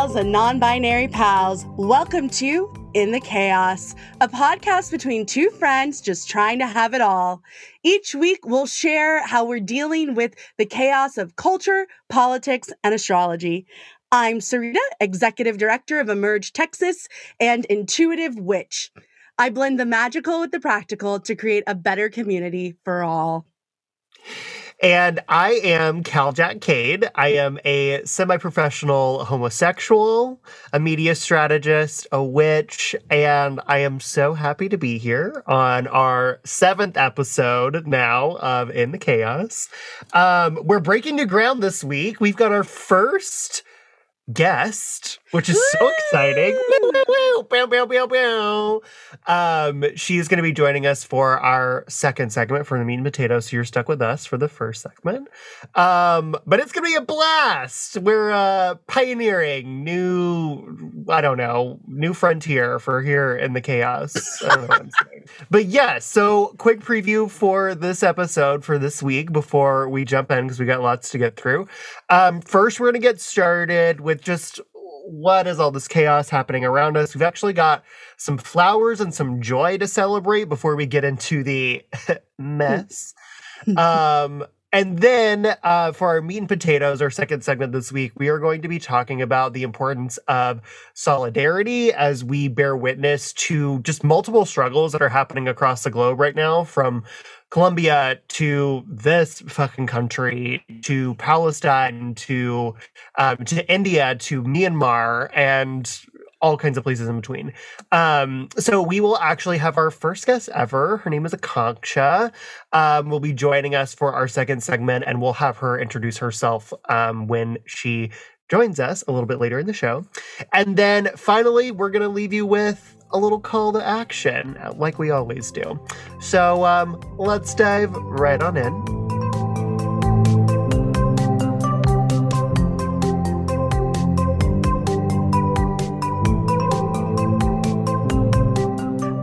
And non binary pals, welcome to In the Chaos, a podcast between two friends just trying to have it all. Each week, we'll share how we're dealing with the chaos of culture, politics, and astrology. I'm Sarita, Executive Director of Emerge Texas and Intuitive Witch. I blend the magical with the practical to create a better community for all. And I am Cal Jack Cade. I am a semi professional homosexual, a media strategist, a witch, and I am so happy to be here on our seventh episode now of In the Chaos. Um, we're breaking new ground this week. We've got our first guest, which is so exciting. Um, she's going to be joining us for our second segment for the meat and potatoes. So you're stuck with us for the first segment. Um, but it's going to be a blast. We're uh, pioneering new, I don't know, new frontier for here in the chaos. but yes, yeah, so quick preview for this episode for this week before we jump in because we got lots to get through. Um, first, we're going to get started with just what is all this chaos happening around us? We've actually got some flowers and some joy to celebrate before we get into the mess. um, and then uh, for our meat and potatoes, our second segment this week, we are going to be talking about the importance of solidarity as we bear witness to just multiple struggles that are happening across the globe right now from Colombia to this fucking country to Palestine to um, to India to Myanmar and all kinds of places in between. Um, so we will actually have our first guest ever. Her name is Akanksha. Um, will be joining us for our second segment, and we'll have her introduce herself um, when she joins us a little bit later in the show. And then finally, we're going to leave you with a little call to action, like we always do. So um, let's dive right on in.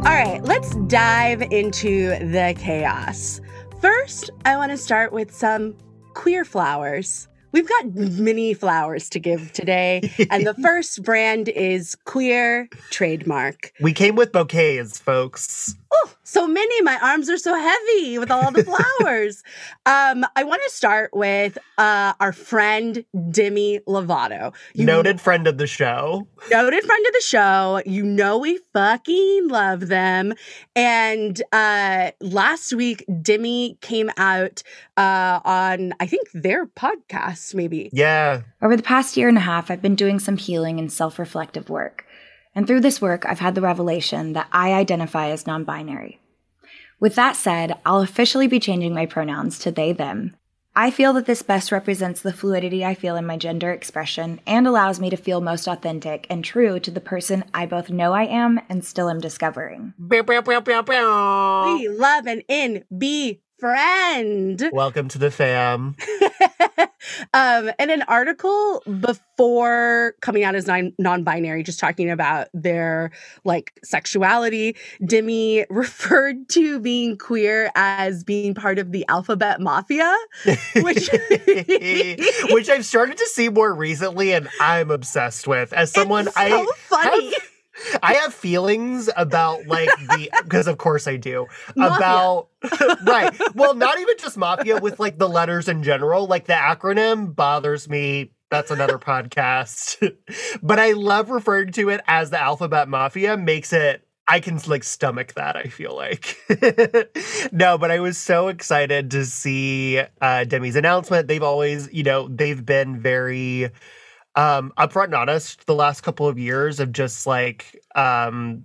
All right, let's dive into the chaos. First, I want to start with some queer flowers. We've got mm-hmm. many flowers to give today, and the first brand is Queer Trademark. We came with bouquets, folks. Oh, so many. My arms are so heavy with all the flowers. um, I want to start with uh, our friend Demi Lovato. You noted friend of the show. Noted friend of the show. You know we fucking love them. And uh, last week, Demi came out uh, on I think their podcast, maybe. Yeah. Over the past year and a half, I've been doing some healing and self-reflective work. And through this work, I've had the revelation that I identify as non binary. With that said, I'll officially be changing my pronouns to they, them. I feel that this best represents the fluidity I feel in my gender expression and allows me to feel most authentic and true to the person I both know I am and still am discovering. We love an in be friend. Welcome to the fam. um, and an article before coming out as non binary, just talking about their like sexuality, Demi referred to being queer as being part of the alphabet mafia, which which I've started to see more recently, and I'm obsessed with. As someone, it's so I funny. Have, I have feelings about like the because of course I do about right. Well, not even just mafia with like the letters in general. Like the acronym bothers me. That's another podcast. but I love referring to it as the alphabet mafia. Makes it I can like stomach that. I feel like no, but I was so excited to see uh, Demi's announcement. They've always, you know, they've been very um upfront and honest the last couple of years of just like um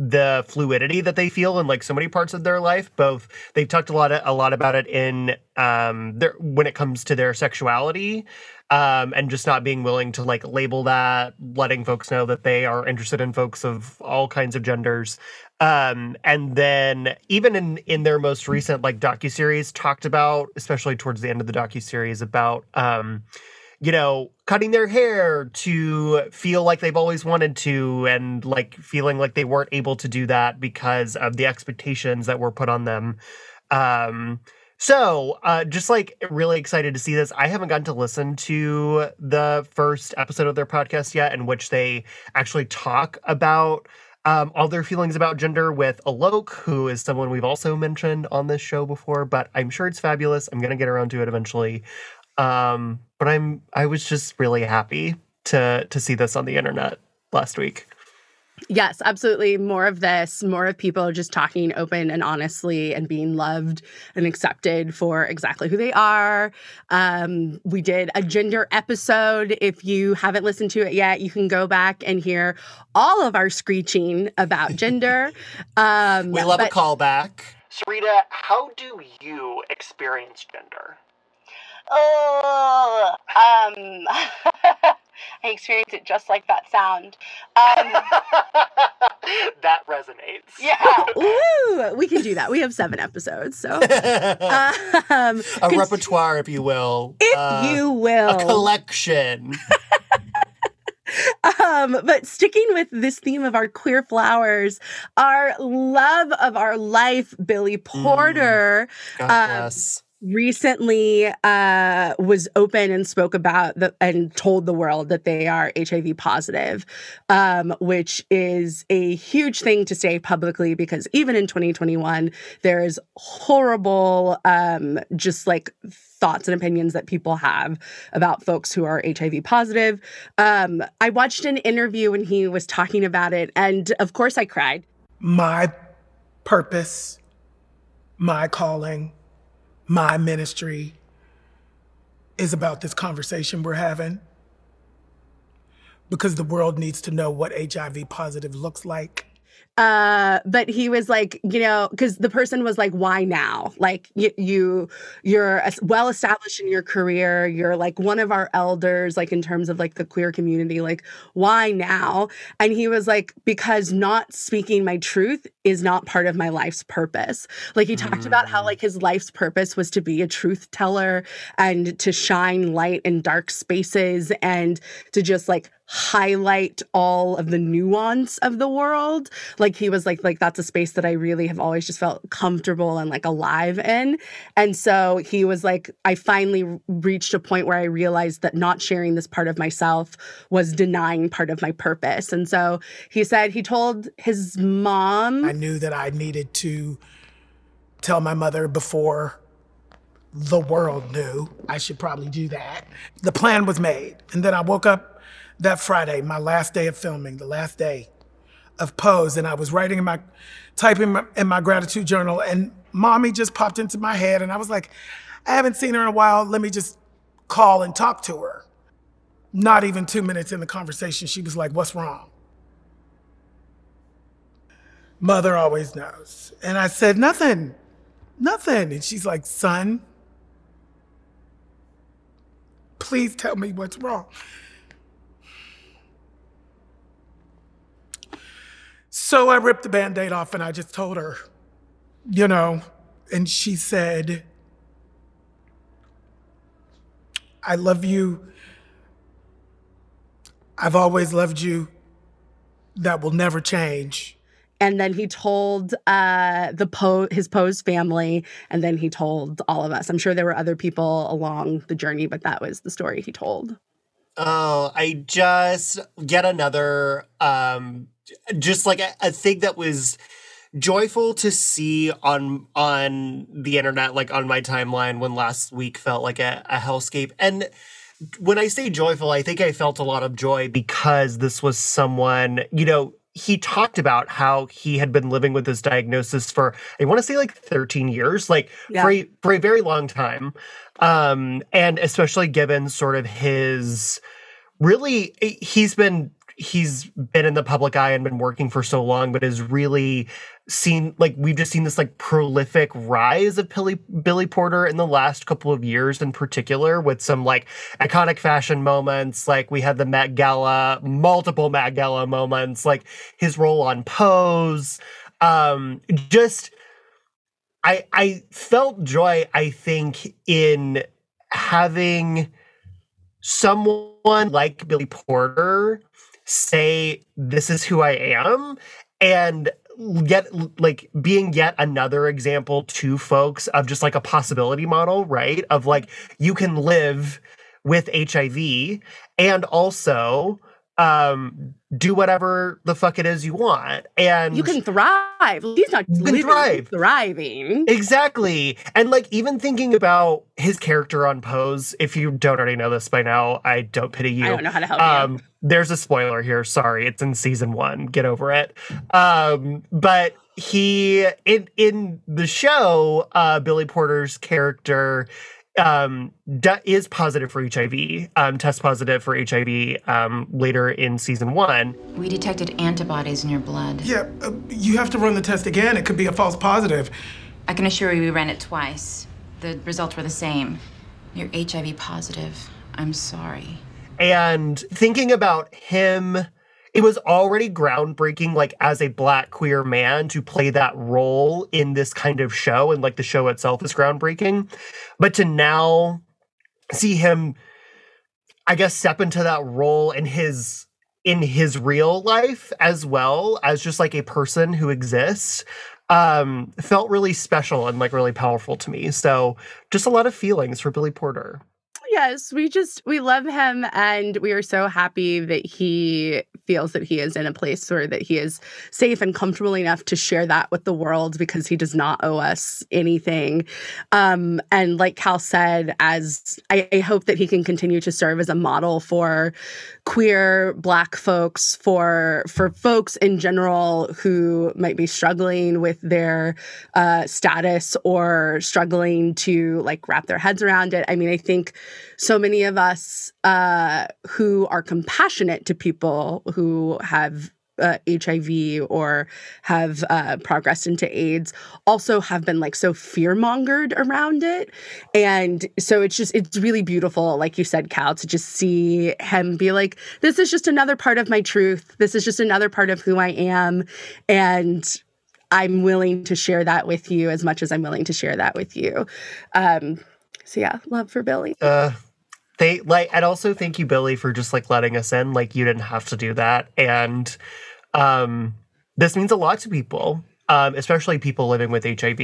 the fluidity that they feel in like so many parts of their life both they've talked a lot of, a lot about it in um their when it comes to their sexuality um and just not being willing to like label that letting folks know that they are interested in folks of all kinds of genders. Um and then even in in their most recent like docu series talked about especially towards the end of the docu series about um you know, cutting their hair to feel like they've always wanted to and like feeling like they weren't able to do that because of the expectations that were put on them. Um, So, uh, just like really excited to see this. I haven't gotten to listen to the first episode of their podcast yet, in which they actually talk about um, all their feelings about gender with Alok, who is someone we've also mentioned on this show before. But I'm sure it's fabulous. I'm gonna get around to it eventually. Um, but I'm I was just really happy to to see this on the internet last week. Yes, absolutely. More of this, more of people just talking open and honestly and being loved and accepted for exactly who they are. Um, we did a gender episode. If you haven't listened to it yet, you can go back and hear all of our screeching about gender. Um, we love but- a callback. Sarita, how do you experience gender? Oh, um, I experience it just like that sound. Um, that resonates. Yeah. Ooh, we can do that. We have seven episodes, so um, a repertoire, if you will. If uh, you will, a collection. Um, but sticking with this theme of our queer flowers, our love of our life, Billy mm. Porter. Mm, God um, bless recently uh, was open and spoke about the, and told the world that they are HIV positive, um, which is a huge thing to say publicly because even in 2021, there is horrible, um, just like thoughts and opinions that people have about folks who are HIV positive. Um, I watched an interview when he was talking about it, and of course, I cried. My purpose, my calling my ministry is about this conversation we're having because the world needs to know what HIV positive looks like. Uh, but he was like, you know, because the person was like, "Why now? Like, you, you you're well established in your career. You're like one of our elders, like in terms of like the queer community. Like, why now?" And he was like, "Because not speaking my truth is not part of my life's purpose." Like he talked about how mm. like his life's purpose was to be a truth teller and to shine light in dark spaces and to just like highlight all of the nuance of the world. Like he was like like that's a space that i really have always just felt comfortable and like alive in. And so he was like i finally reached a point where i realized that not sharing this part of myself was denying part of my purpose. And so he said he told his mom knew that i needed to tell my mother before the world knew i should probably do that the plan was made and then i woke up that Friday, my last day of filming, the last day of Pose, and I was writing in my, typing in my gratitude journal, and mommy just popped into my head, and I was like, I haven't seen her in a while. Let me just call and talk to her. Not even two minutes in the conversation, she was like, What's wrong? Mother always knows. And I said, Nothing, nothing. And she's like, Son, please tell me what's wrong. So I ripped the band aid off and I just told her, you know, and she said, I love you. I've always loved you. That will never change. And then he told uh, the his pose family, and then he told all of us. I'm sure there were other people along the journey, but that was the story he told. Oh, I just yet another um just like a, a thing that was joyful to see on on the internet like on my timeline when last week felt like a, a hellscape and when i say joyful i think i felt a lot of joy because this was someone you know he talked about how he had been living with this diagnosis for I want to say like 13 years, like yeah. for, a, for a very long time. Um, and especially given sort of his really he's been he's been in the public eye and been working for so long, but has really seen like we've just seen this like prolific rise of Billy Billy Porter in the last couple of years in particular with some like iconic fashion moments. Like we had the Met Gala multiple Met Gala moments like his role on Pose. Um just I I felt joy I think in having someone like Billy Porter say this is who I am and yet like being yet another example to folks of just like a possibility model, right? Of like you can live with HIV and also um do whatever the fuck it is you want and you can thrive he's not You can thrive. thriving Exactly. And like even thinking about his character on Pose, if you don't already know this by now, I don't pity you. i don't know how to help Um you there's a spoiler here. Sorry, it's in season 1. Get over it. Um but he in in the show, uh Billy Porter's character um d- is positive for HIV, um test positive for HIV um later in season 1. We detected antibodies in your blood. Yeah, uh, you have to run the test again. It could be a false positive. I can assure you we ran it twice. The results were the same. You're HIV positive. I'm sorry. and thinking about him it was already groundbreaking like as a black queer man to play that role in this kind of show and like the show itself is groundbreaking. But to now see him i guess step into that role in his in his real life as well as just like a person who exists um felt really special and like really powerful to me. So just a lot of feelings for billy porter yes we just we love him and we are so happy that he feels that he is in a place where that he is safe and comfortable enough to share that with the world because he does not owe us anything. Um and like cal said as I, I hope that he can continue to serve as a model for queer black folks for for folks in general who might be struggling with their uh, status or struggling to like wrap their heads around it. I mean i think so many of us uh, who are compassionate to people who have uh, HIV or have uh, progressed into AIDS also have been like so fear mongered around it. And so it's just, it's really beautiful, like you said, Cal, to just see him be like, this is just another part of my truth. This is just another part of who I am. And I'm willing to share that with you as much as I'm willing to share that with you. Um, so yeah, love for Billy. uh they like and also thank you billy for just like letting us in like you didn't have to do that and um this means a lot to people um especially people living with hiv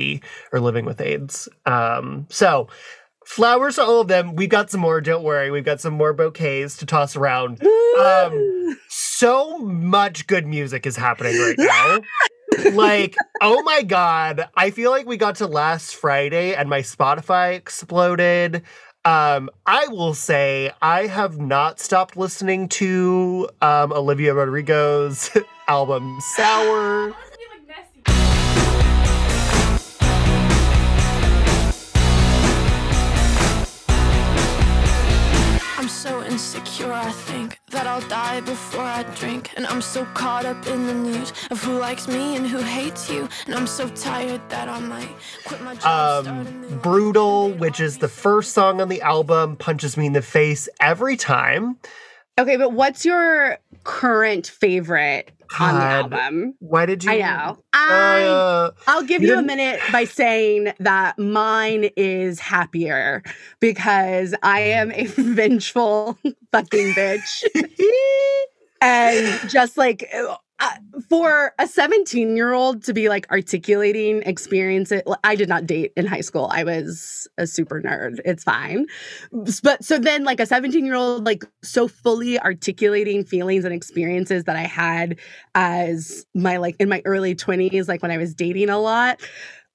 or living with aids. Um so flowers to all of them. We've got some more don't worry. We've got some more bouquets to toss around. Um so much good music is happening right now. Like oh my god. I feel like we got to last friday and my spotify exploded. Um i will say i have not stopped listening to um olivia rodrigo's album sour I'm so insecure, I think that I'll die before I drink. And I'm so caught up in the news of who likes me and who hates you. And I'm so tired that I might quit my job. um brutal which is the first song on the album punches me in the face every time Okay, but what's your current favorite on the album? why did you I know. I uh, I'll give you you a minute by saying that mine is happier because I am a vengeful fucking bitch. and just like uh, for a 17 year old to be like articulating experiences i did not date in high school. I was a super nerd. It's fine. But so then like a 17 year old like so fully articulating feelings and experiences that i had as my like in my early 20s like when i was dating a lot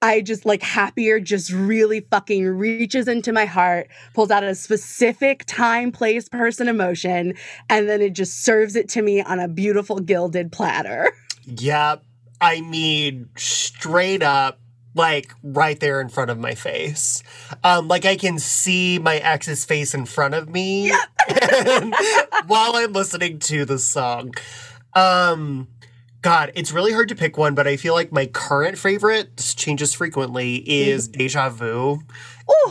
I just like happier just really fucking reaches into my heart, pulls out a specific time, place, person, emotion, and then it just serves it to me on a beautiful gilded platter. Yep. I mean, straight up, like right there in front of my face. Um, like I can see my ex's face in front of me while I'm listening to the song. Um, God, it's really hard to pick one, but I feel like my current favorite this changes frequently is mm. Deja Vu.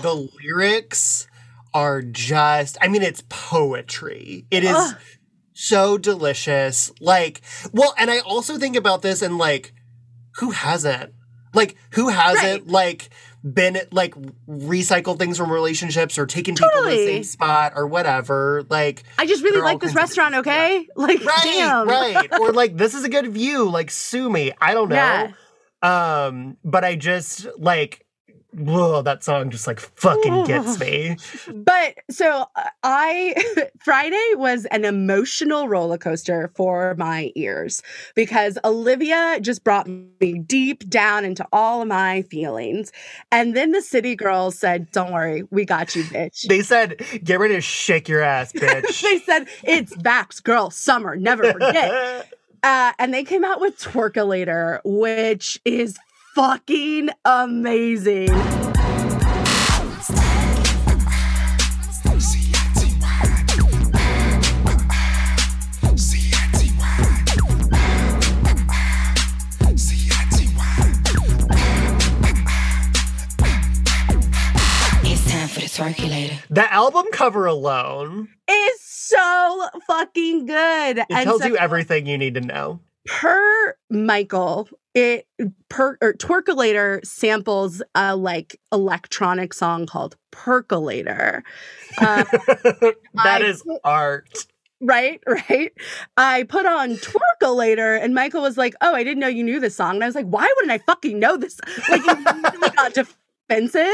The lyrics are just, I mean, it's poetry. It is Ugh. so delicious. Like, well, and I also think about this and like, who hasn't? Like, who hasn't? Right. Like, been like recycled things from relationships or taken people to the same spot or whatever. Like I just really like this restaurant, okay? Like, right, damn. right. Or like this is a good view. Like sue me. I don't know. Yeah. Um, but I just like whoa, that song just like fucking gets me. But so I, Friday was an emotional roller coaster for my ears because Olivia just brought me deep down into all of my feelings. And then the city girls said, Don't worry, we got you, bitch. They said, get ready to shake your ass, bitch. they said, It's Vax Girl Summer, never forget. Uh, and they came out with Twerkulator, which is fucking amazing. It's time for the circulator. the album cover alone, Is so fucking good. it And tells so- you everything you need to know. per Michael, it per or Twerkulator samples a like electronic song called Percolator. Uh, that I- is art. right, right. I put on Twerkulator, and Michael was like, "Oh, I didn't know you knew this song." And I was like, "Why wouldn't I fucking know this?" Like, really got defensive.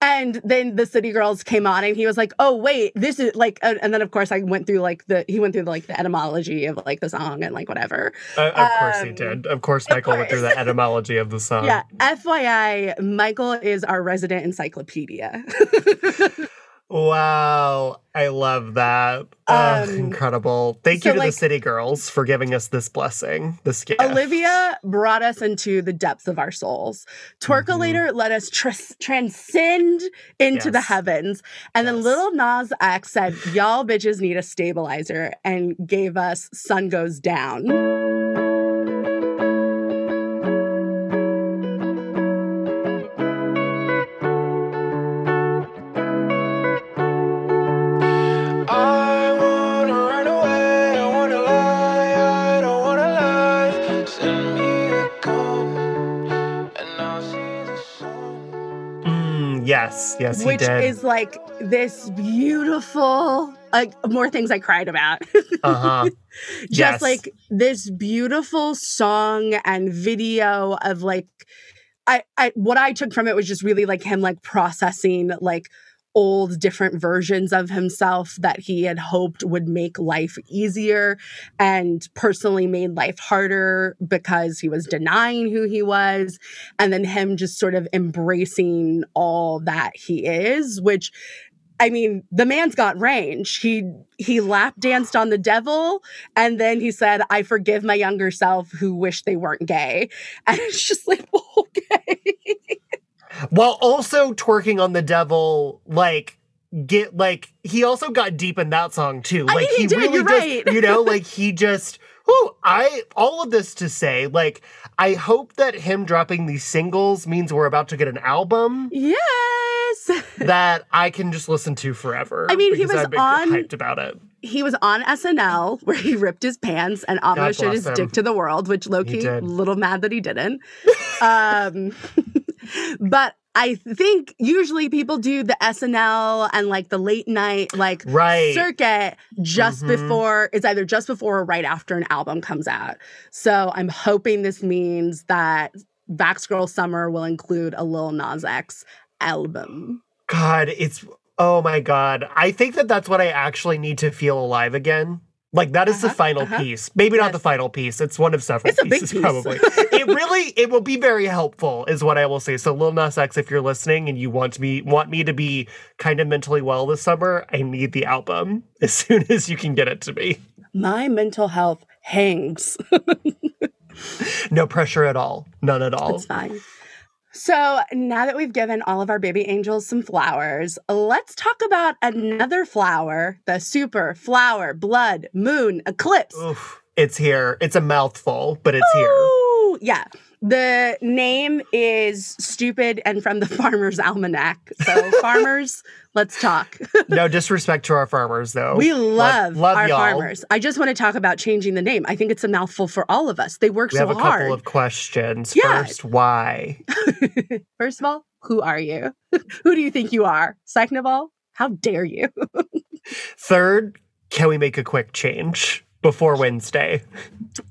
And then the City Girls came on, and he was like, "Oh, wait, this is like," and and then of course I went through like the he went through like the etymology of like the song and like whatever. Uh, of course he Um, did. Of course, of Michael went through the etymology of the song. Yeah, FYI, Michael is our resident encyclopedia. Wow. I love that. Um, incredible. Thank so, you to like- the City Girls for giving us this blessing, this gift. Olivia brought us into the depths of our souls. Twerkulator let us tr- transcend into the heavens. And then Lil Nas X said, Y'all bitches need a stabilizer, and gave us Sun Goes Down. Yes, yes, which is like this beautiful like more things i cried about uh-huh. just Yes. like this beautiful song and video of like I, I what i took from it was just really like him like processing like old different versions of himself that he had hoped would make life easier and personally made life harder because he was denying who he was and then him just sort of embracing all that he is which I mean, the man's got range. He he lap danced on the devil, and then he said, "I forgive my younger self who wished they weren't gay." And it's just like, okay, While also twerking on the devil, like get like he also got deep in that song too. I Like mean, he did, really just right. you know, like he just Whew, I all of this to say, like, I hope that him dropping these singles means we're about to get an album yes. that I can just listen to forever. I mean, he was I've been on- hyped about it. he was on SNL where he ripped his pants and almost showed his him. dick to the world, which Loki little mad that he didn't. um, but I think usually people do the SNL and like the late night like Right. circuit just Mhm. before it's either just before or right after an album comes out. So I'm hoping this means that Vax Girl Summer will include a Lil Nas X album. God, it's oh my god. I think that that's what I actually need to feel alive again. Like that is the Uh-huh, final uh-huh. piece. Maybe not the final piece. It's one of several It's pieces, piece. probably. it really it will be very helpful, is what I will say. So Lil Nas X, if you're listening and you want me want me to be kind of mentally well this summer, I need the album as soon as you can get it to me. My mental health hangs. No pressure at all. None at all. It's fine. So now that we've given all of our baby angels some flowers, let's talk about another flower, the super flower, blood, moon, eclipse. Oof. It's here. It's a mouthful, but it's here. Ooh, yeah. The name is stupid and from the Farmer's Almanac. So, farmers, let's talk. no disrespect to our farmers, though. We love, love our y'all. farmers. I just want to talk about changing the name. I think it's a mouthful for all of us. They work We so have a hard. couple of questions. Yeah. First, why? First of all, who are you? who do you think you are? Second of all, how dare you? Third, can we make a quick change before Wednesday?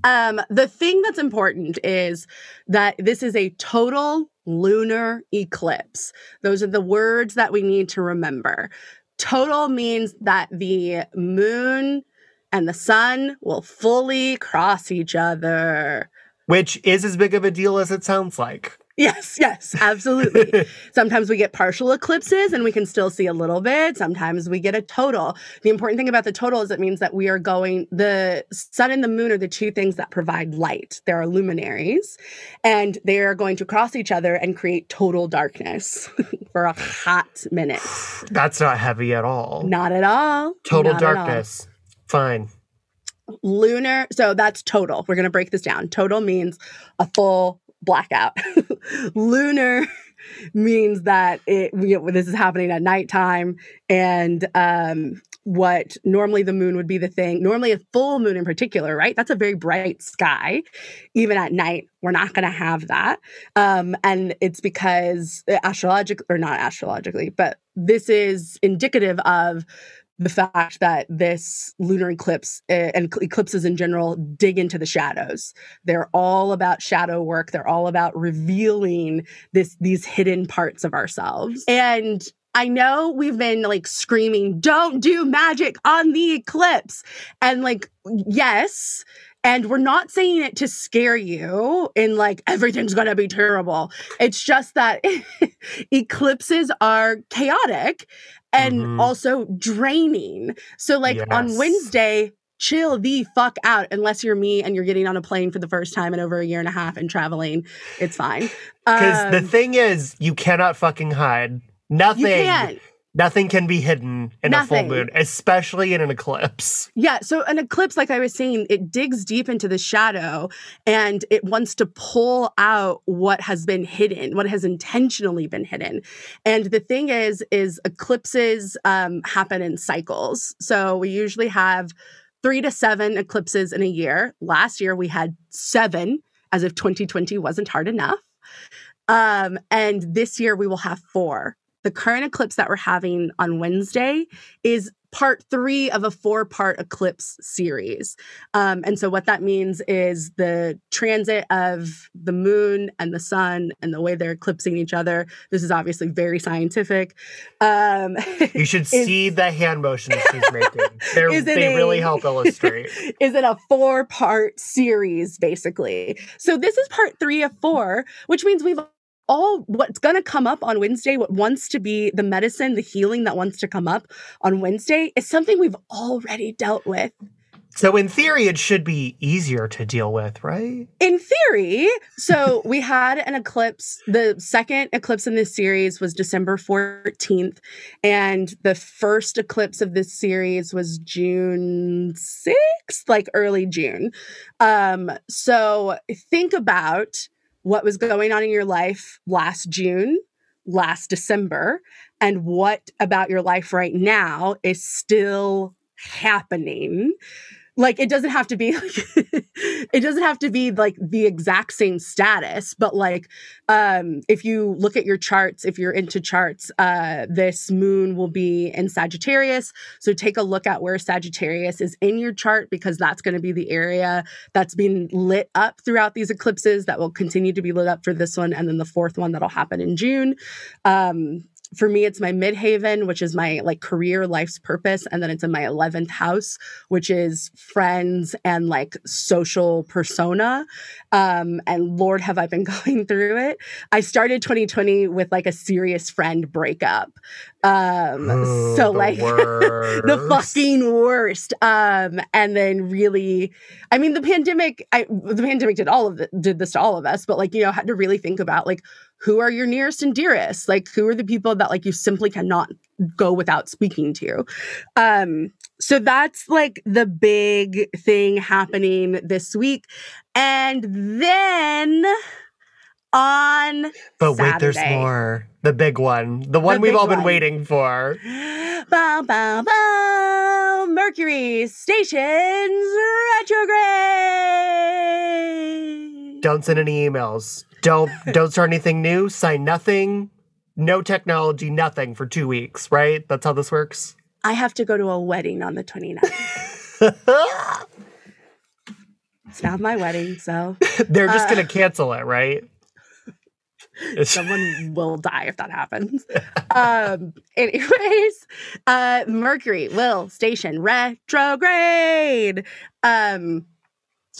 Um, the thing that's important is that this is a total lunar eclipse. Those are the words that we need to remember. Total means that the moon and the sun will fully cross each other. Which is as big of a deal as it sounds like. Yes, yes, absolutely. Sometimes we get partial eclipses and we can still see a little bit. Sometimes we get a total. The important thing about the total is it means that we are going, the sun and the moon are the two things that provide light. There are luminaries and they are going to cross each other and create total darkness for a hot minute. That's not heavy at all. Not at all. Total Not at all. darkness. Fine. lunar so that's total we're going to break this down total means a full blackout. Lunar means that it you know, this is happening at nighttime and um what normally the moon would be the thing normally a full moon in particular right? That's a very bright sky. Even at night we're not going to have that. Um and it's because astrologically or not astrologically but this is indicative of the fact that this lunar eclipse uh, and eclipses in general dig into the shadows. They're all about shadow work. They're all about revealing this these hidden parts of ourselves. And I know we've been like screaming, "Don't do magic on the eclipse." And like, yes, and we're not saying it to scare you in like everything's going to be terrible. It's just that eclipses are chaotic and Mhm. also draining. So, like on Wednesday, chill the fuck out unless you're me and you're getting on a plane for the first time in over a year and a half and traveling. It's fine. Because the Um, thing is, you cannot fucking hide. Nothing. Nothing can be hidden in a full moon, especially in an eclipse. Yeah, so an eclipse, like I was saying, it digs deep into the shadow and it wants to pull out what has been hidden, what has intentionally been hidden. And the thing is, is eclipses um, happen in cycles. So we usually have three to seven eclipses in a year. Last year we had seven, as if 2020 wasn't hard enough. Um, and this year we will have four. The current eclipse that we're having on Wednesday is part three of a four part eclipse series. Um, and so, what that means is the transit of the moon and the sun and the way they're eclipsing each other. This is obviously very scientific. Um, You should Is- see the hand motions she's making. They're, Is it they really help illustrate. is it a four part series, basically? So, this is part three of four, which means we've all what's going to come up on Wednesday, what wants to be the medicine, the healing that wants to come up on Wednesday, is something we've already dealt with. So, in theory, it should be easier to deal with, right? In theory, so we had an eclipse. The second eclipse in this series was December 14th, and the first eclipse of this series was June 6th, like early June. Um, so think about what was going on in your life last June, last December, and what about your life right now is still happening like it doesn't have to be like it doesn't have to be like the exact same status but like um if you look at your charts if you're into charts uh this moon will be in Sagittarius. So take a look at where Sagittarius is in your chart because that's going to be the area that's being lit up throughout these eclipses that will continue to be lit up for this one and then the fourth one that'll happen in June. Um for me it's my midheaven which is my like career life's purpose and then it's in my 11th house which is friends and like social persona. Um and lord have i been going through it. I started 2020 with like a serious friend breakup. Um so the like the fucking worst. Um and then really i mean the pandemic i the pandemic did all of it did this to all of us but like you know had to really think about like who are your nearest and dearest like who are the people that like you simply cannot go without speaking to um so that's like the big thing happening this week and then on But wait, there's more. The big one. The one we've all been one. waiting for. Bow, bow, bow. Mercury stations retrograde. Don't send any emails. Don't don't start anything new. Sign nothing. No technology, nothing for two weeks, right? That's how this works. I have to go to a wedding on the 29th. it's not my wedding, so They're just Uh. gonna cancel it, right? Someone will die if that happens. um, anyways, uh, Mercury will station retrograde. Um,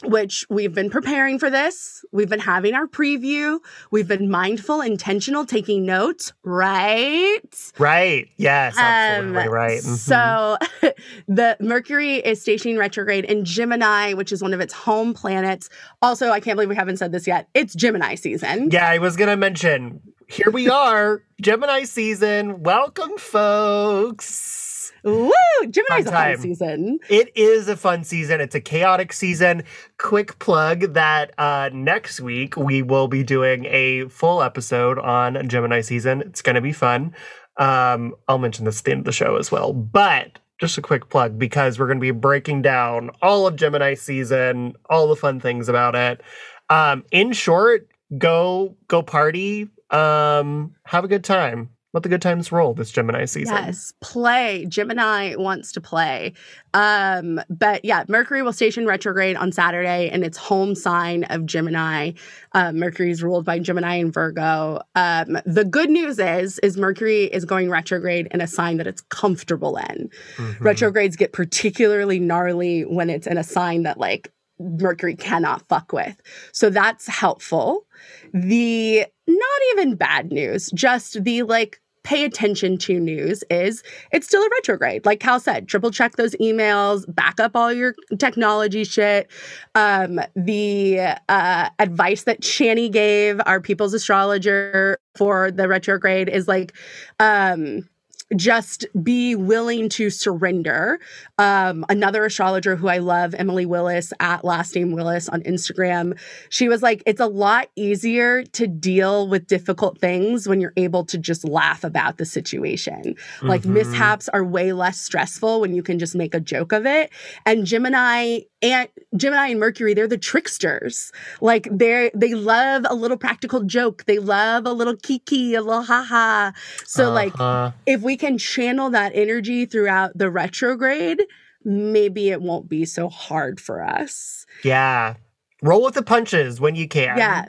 which we've been preparing for this. We've been having our preview. We've been mindful, intentional, taking notes, right? right. Yes, absolutely Um, right. Mhm. So the Mercury is stationing retrograde in Gemini, which is one of its home planets. Also, I can't believe we haven't said this yet. It's Gemini season. Yeah, I was gonna mention. Here we are, Gemini season. Welcome, folks. Woo! Gemini's Fun a fun season. It is a fun season. It's a chaotic season. Quick plug that uh, next week we will be doing a full episode on Gemini season. It's going to be fun. Um, I'll mention this at the end of the show as well. But just a quick plug because we're going to be breaking down all of Gemini season, all the fun things about it. Um, in short, go go party, um, have a good time. Let the good times roll this Gemini season. Yes, play. Gemini wants to play. Um, but yeah, Mercury will station retrograde on Saturday, and its home sign of Gemini. Um, Mercury is ruled by Gemini and Virgo. Um, the good news is, is Mercury is going retrograde in a sign that it's comfortable in. Mhm. Retrogrades get particularly gnarly when it's in a sign that like Mercury cannot fuck with. So that's helpful. The not even bad news, just the like pay attention to news is it's still a retrograde. Like Cal said, triple check those emails, back up all your technology shit. Um, the uh, advice that Chani gave our people's astrologer for the retrograde is like, um, just be willing to surrender. Um, another astrologer who I love, Emily Willis at Last Name Willis on Instagram, she was like, it's a lot easier to deal with difficult things when you're able to just laugh about the situation. Like Mhm. mishaps are way less stressful when you can just make a joke of it. And Gemini and Gemini and Mercury, they're the tricksters. Like they're they love a little practical joke. They love a little kiki, a little haha. So like Uh-huh. if we can channel that energy throughout the retrograde, maybe it won't be so hard for us. Yeah. Roll with the punches when you can. Yeah.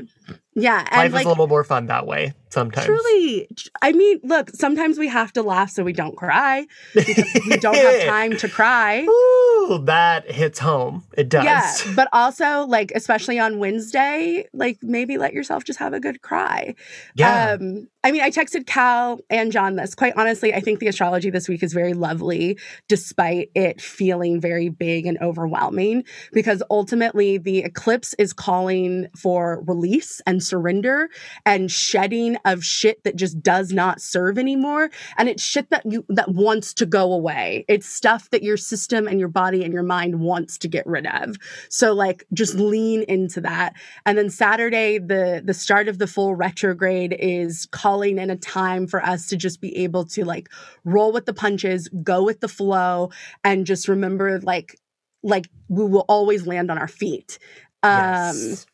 Yeah. Life And like is a little more fun that way sometimes. truly, I mean, look, sometimes we have to laugh so we don't cry because we don't have time to cry. Ooh, that hits home. It does. Yeah, but also like especially on Wednesday, like maybe let yourself just have a good cry. Yeah. Um, I mean, I texted Cal and John this. Quite honestly, I think the astrology this week is very lovely, despite it feeling very big and overwhelming, because ultimately the eclipse is calling for release and surrender and shedding of shit that just does not serve anymore. And it's shit that you that wants to go away. It's stuff that your system and your body and your mind wants to get rid of. So like just lean into that. And then Saturday, the the start of the full retrograde is calling in a time for us to just be able to like roll with the punches, go with the flow, and just remember like like we will always land on our feet. Um Yes.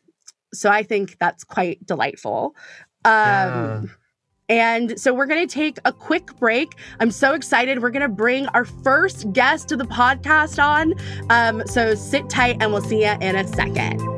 so I think that's quite delightful. Um and so we're going to take a quick break. I'm so excited. We're going to bring our first guest to the podcast on. Um, so sit tight and we'll see you in a second.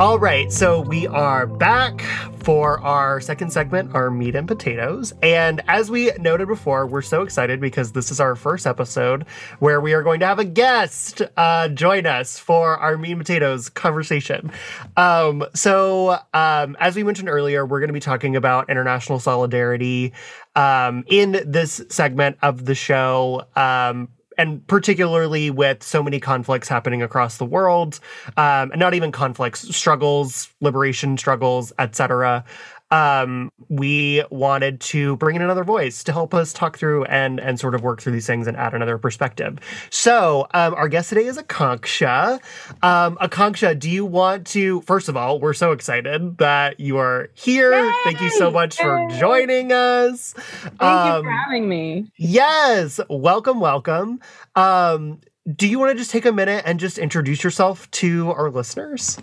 All right, so we are back for our second segment, our meat and potatoes. And as we noted before, we're so excited because this is our first episode where we are going to have a guest uh, join us for our meat and potatoes conversation. Um, so, um, as we mentioned earlier, we're going to be talking about international solidarity um, in this segment of the show. Um, and particularly with so many conflicts happening across the world, um, and not even conflicts, struggles, liberation struggles, etc um, we wanted to bring in another voice to help us talk through and and sort of work through these things and add another perspective. So um, our guest today is Akanksha. Um, Akanksha, do you want to? First of all, we're so excited that you are here. Yay! Thank you so much Yay! for joining us. Thank um, you for having me. Yes, welcome, welcome. Um, do you want to just take a minute and just introduce yourself to our listeners?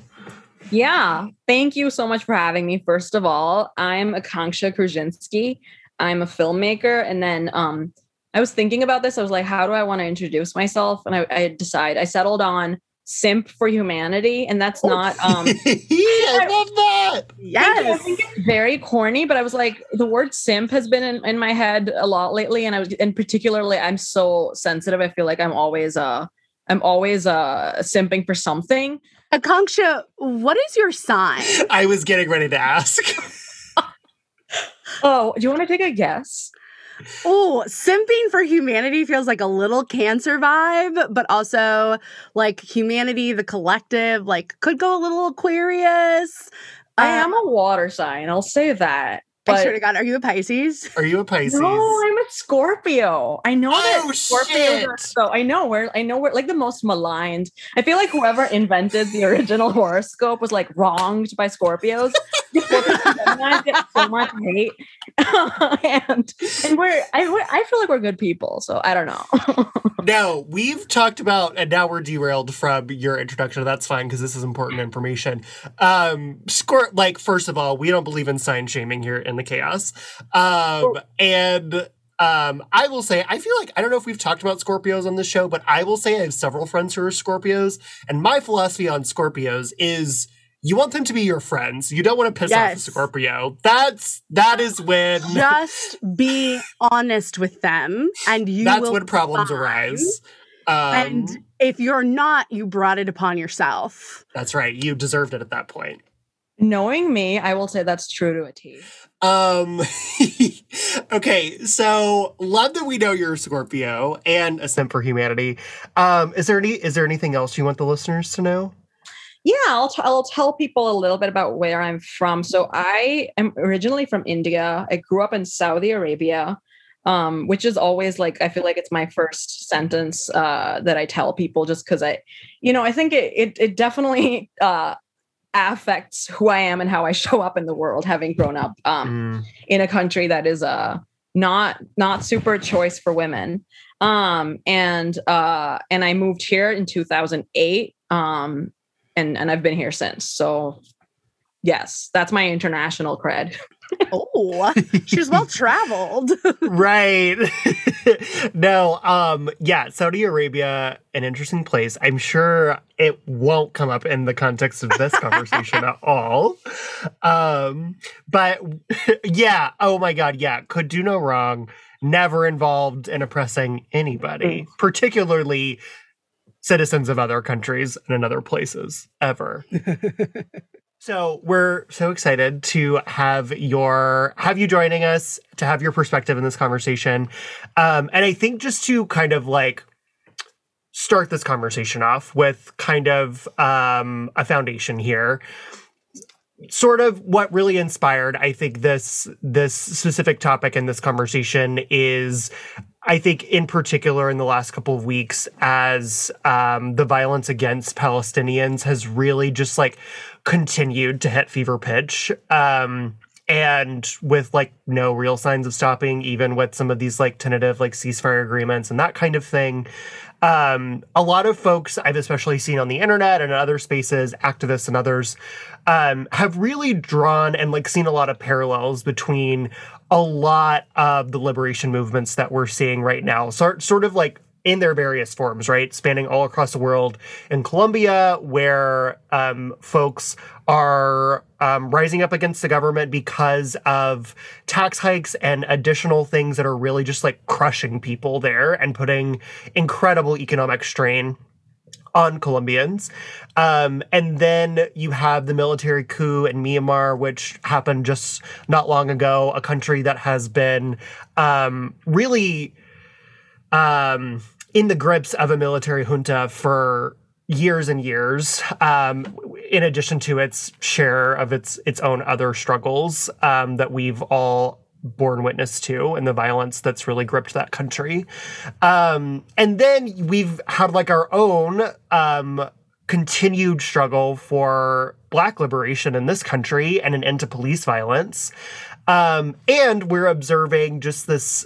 Yeah. Thank you so much for having me. First of all, I'm Akanksha Kruszinski. I'm a filmmaker. And then um, I was thinking about this. I was like, how do I want to introduce myself? And I, I decided, I settled on simp for humanity. And that's oh. not. Um, I love that. Yes. I think it's very corny, but I was like, the word simp has been in, in my head a lot lately. And I was, and particularly, I'm so sensitive. I feel like I'm always, uh, I'm always uh simping for something. Akanksha, what is your sign? I was getting ready to ask. oh, do you want to take a guess? Oh, simping for humanity feels like a little cancer vibe, but also like humanity, the collective, like could go a little Aquarius. I uh, am a water sign. I'll say that. But I swear to God, are you a Pisces? Are you a Pisces? No, I'm a Scorpio. I know oh, that Scorpios are so. I know where. I know where. Like the most maligned. I feel like whoever invented the original horoscope was like wronged by Scorpios. Scorpios get so much hate, and and we're. I I feel like we're good people. So I don't know. no, we've talked about, and now we're derailed from your introduction. That's fine because this is important information. Um, score like first of all, we don't believe in sign shaming here in the chaos. Um, and um, I will say, I feel like I don't know if we've talked about Scorpios on this show, but I will say I have several friends who are Scorpios, and my philosophy on Scorpios is you want them to be your friends. You don't want to piss yes. off a Scorpio. That's that is when just be honest with them, and you. That's when problems arise. Um, and if you're not, you brought it upon yourself. That's right. You deserved it at that point. Knowing me, I will say that's true to a T. Um okay, so love that we know you're a Scorpio and a simp for humanity. Um is there any is there anything else you want the listeners to know? Yeah, I'll, t- I'll tell people a little bit about where I'm from. So I am originally from India. I grew up in Saudi Arabia, um, which is always like I feel like it's my first sentence uh, that I tell people, just because I, you know, I think it it, it definitely uh, affects who I am and how I show up in the world, having grown up um, mm. in a country that is uh, not not super choice for women. Um, and uh, and I moved here in 2008, um, and and I've been here since. So yes, that's my international cred. oh, she's well traveled. right. no, um, yeah, Saudi Arabia, an interesting place. I'm sure it won't come up in the context of this conversation at all. Um, but yeah, oh my god, yeah, could do no wrong. Never involved in oppressing anybody, mm. particularly citizens of other countries and in other places ever. So we're so excited to have your have you joining us to have your perspective in this conversation, um, and I think just to kind of like start this conversation off with kind of um, a foundation here sort of what really inspired i think this this specific topic in this conversation is i think in particular in the last couple of weeks as um, the violence against palestinians has really just like continued to hit fever pitch um, and with like no real signs of stopping even with some of these like tentative like ceasefire agreements and that kind of thing um, a lot of folks I've especially seen on the internet and in other spaces, activists and others, um, have really drawn and like seen a lot of parallels between a lot of the liberation movements that we're seeing right now. So, sort of like in their various forms, right? Spanning all across the world. In Colombia, where um, folks are um, rising up against the government because of tax hikes and additional things that are really just like crushing people there and putting incredible economic strain on Colombians. Um, and then you have the military coup in Myanmar, which happened just not long ago, a country that has been um, really um, in the grips of a military junta for years and years, um, in addition to its share of its its own other struggles um, that we've all borne witness to and the violence that's really gripped that country. Um, and then we've had like our own um, continued struggle for black liberation in this country and an end to police violence. Um, and we're observing just this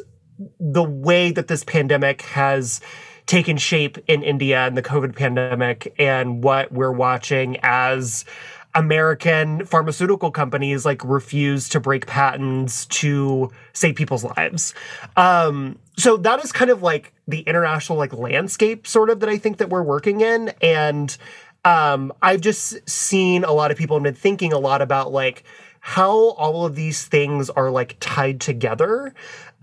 the way that this pandemic has taken shape in India and the COVID pandemic and what we're watching as American pharmaceutical companies like refuse to break patents to save people's lives. Um, so that is kind of like the international like landscape sort of that I think that we're working in. And um, I've just seen a lot of people and been thinking a lot about like how all of these things are like tied together.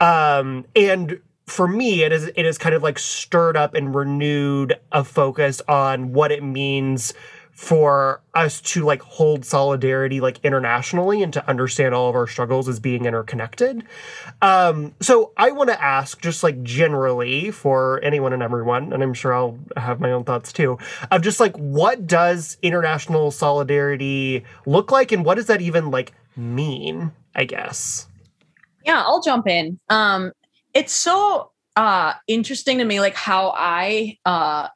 Um, and for me, it is it is kind of like stirred up and renewed a focus on what it means for us to like hold solidarity like internationally and to understand all of our struggles as being interconnected. Um, so I want to ask just like generally for anyone and everyone, and I'm sure I'll have my own thoughts too, of just like what does international solidarity look like and what does that even like mean, I guess. Yeah, I'll jump in. Um, it's so uh interesting to me like how I uh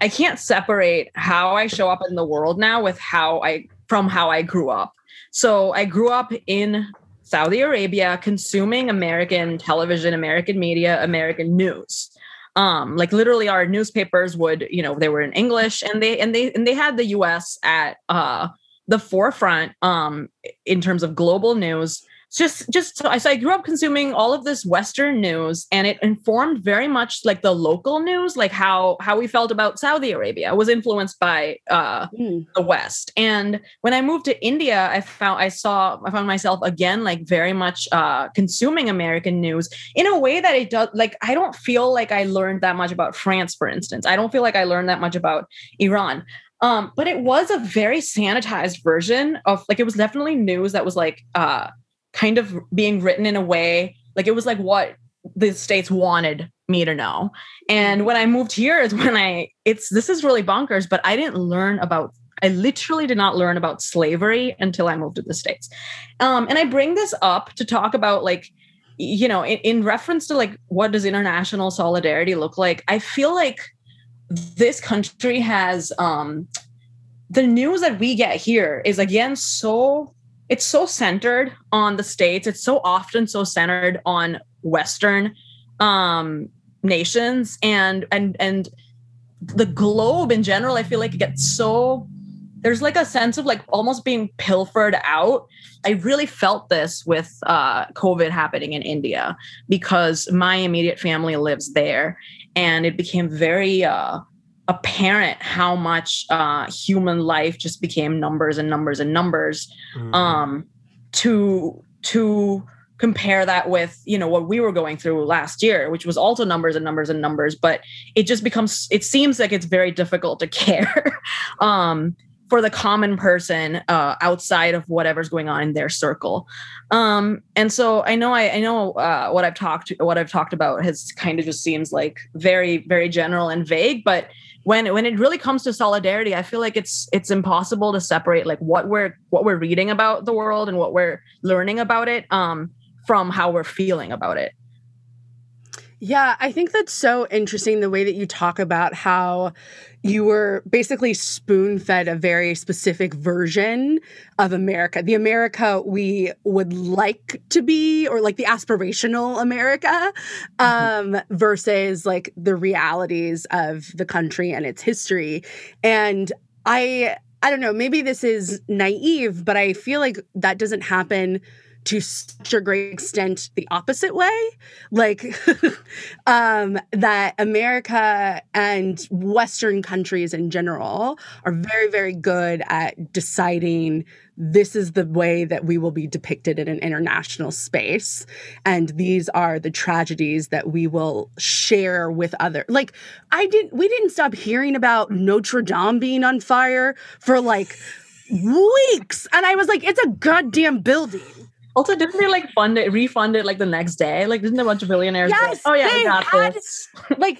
I can't separate how I show up in the world now with how I from how I grew up. So I grew up in Saudi Arabia consuming American television, American media, American news. Um, like literally our newspapers would, you know, they were in English and they and they and they had the US at uh the forefront um in terms of global news just just so I, so I grew up consuming all of this western news and it informed very much like the local news like how how we felt about saudi arabia. I was influenced by uh mm. the west. And when i moved to india i found i saw i found myself again like very much uh consuming american news in a way that it does like i don't feel like i learned that much about france for instance. I don't feel like i learned that much about iran. Um, but it was a very sanitized version of like it was definitely news that was like uh kind of being written in a way like it was like what the states wanted me to know. And when I moved here is when I it's this is really bonkers, but I didn't learn about I literally did not learn about slavery until I moved to the states. Um, and I bring this up to talk about like you know in, in reference to like what does international solidarity look like? I feel like this country has um the news that we get here is again so it's so centered on the states. It's so often so centered on western um nations and and and the globe in general i feel like it gets so there's like a sense of like almost being pilfered out. I really felt this with uh, covid happening in india because my immediate family lives there and it became very uh, apparent how much uh, human life just became numbers and numbers and numbers mm-hmm. um, to to compare that with you know what we were going through last year which was also numbers and numbers and numbers but it just becomes it seems like it's very difficult to care um, for the common person uh, outside of whatever's going on in their circle um, and so i know i, I know uh, what i've talked what i've talked about has kind of just seems like very very general and vague but when when it really comes to solidarity i feel like it's it's impossible to separate like what we're what we're reading about the world and what we're learning about it um from how we're feeling about it yeah, I think that's so interesting the way that you talk about how you were basically spoon fed a very specific version of America, the America we would like to be, or like the aspirational America, mm-hmm. um, versus like the realities of the country and its history. And I, I don't know, maybe this is naive, but I feel like that doesn't happen to such a great extent the opposite way. Like um, that america and western countries in general are very very good at deciding this is the way that we will be depicted in an international space and these are the tragedies that we will share with other like i didn't we didn't stop hearing about notre dame being on fire for like weeks and i was like it's a goddamn building Also, didn't they like fund it, refund it like the next day? Like, didn't a bunch of billionaires? go, Yes, oh yeah, they got had- this. like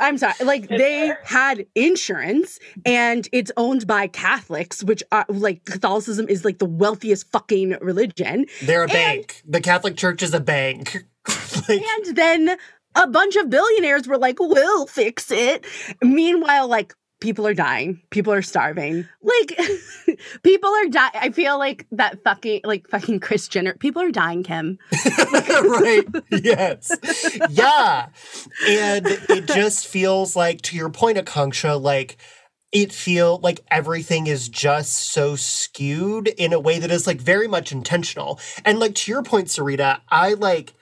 i'm sorry like they had insurance and it's owned by catholics which are like catholicism is like the wealthiest fucking religion They're a And- bank. The Catholic Church is a bank. like, and then a bunch of billionaires were like we'll fix it meanwhile like people are dying people are starving like people are dying i feel like that fucking like fucking Kris Jenner people are dying kim right. Yes. Yeah. And it just feels like, to your point, Akanksha, like it feel like everything is just so skewed in a way that is like very much intentional. And like to your point, Sarita, I like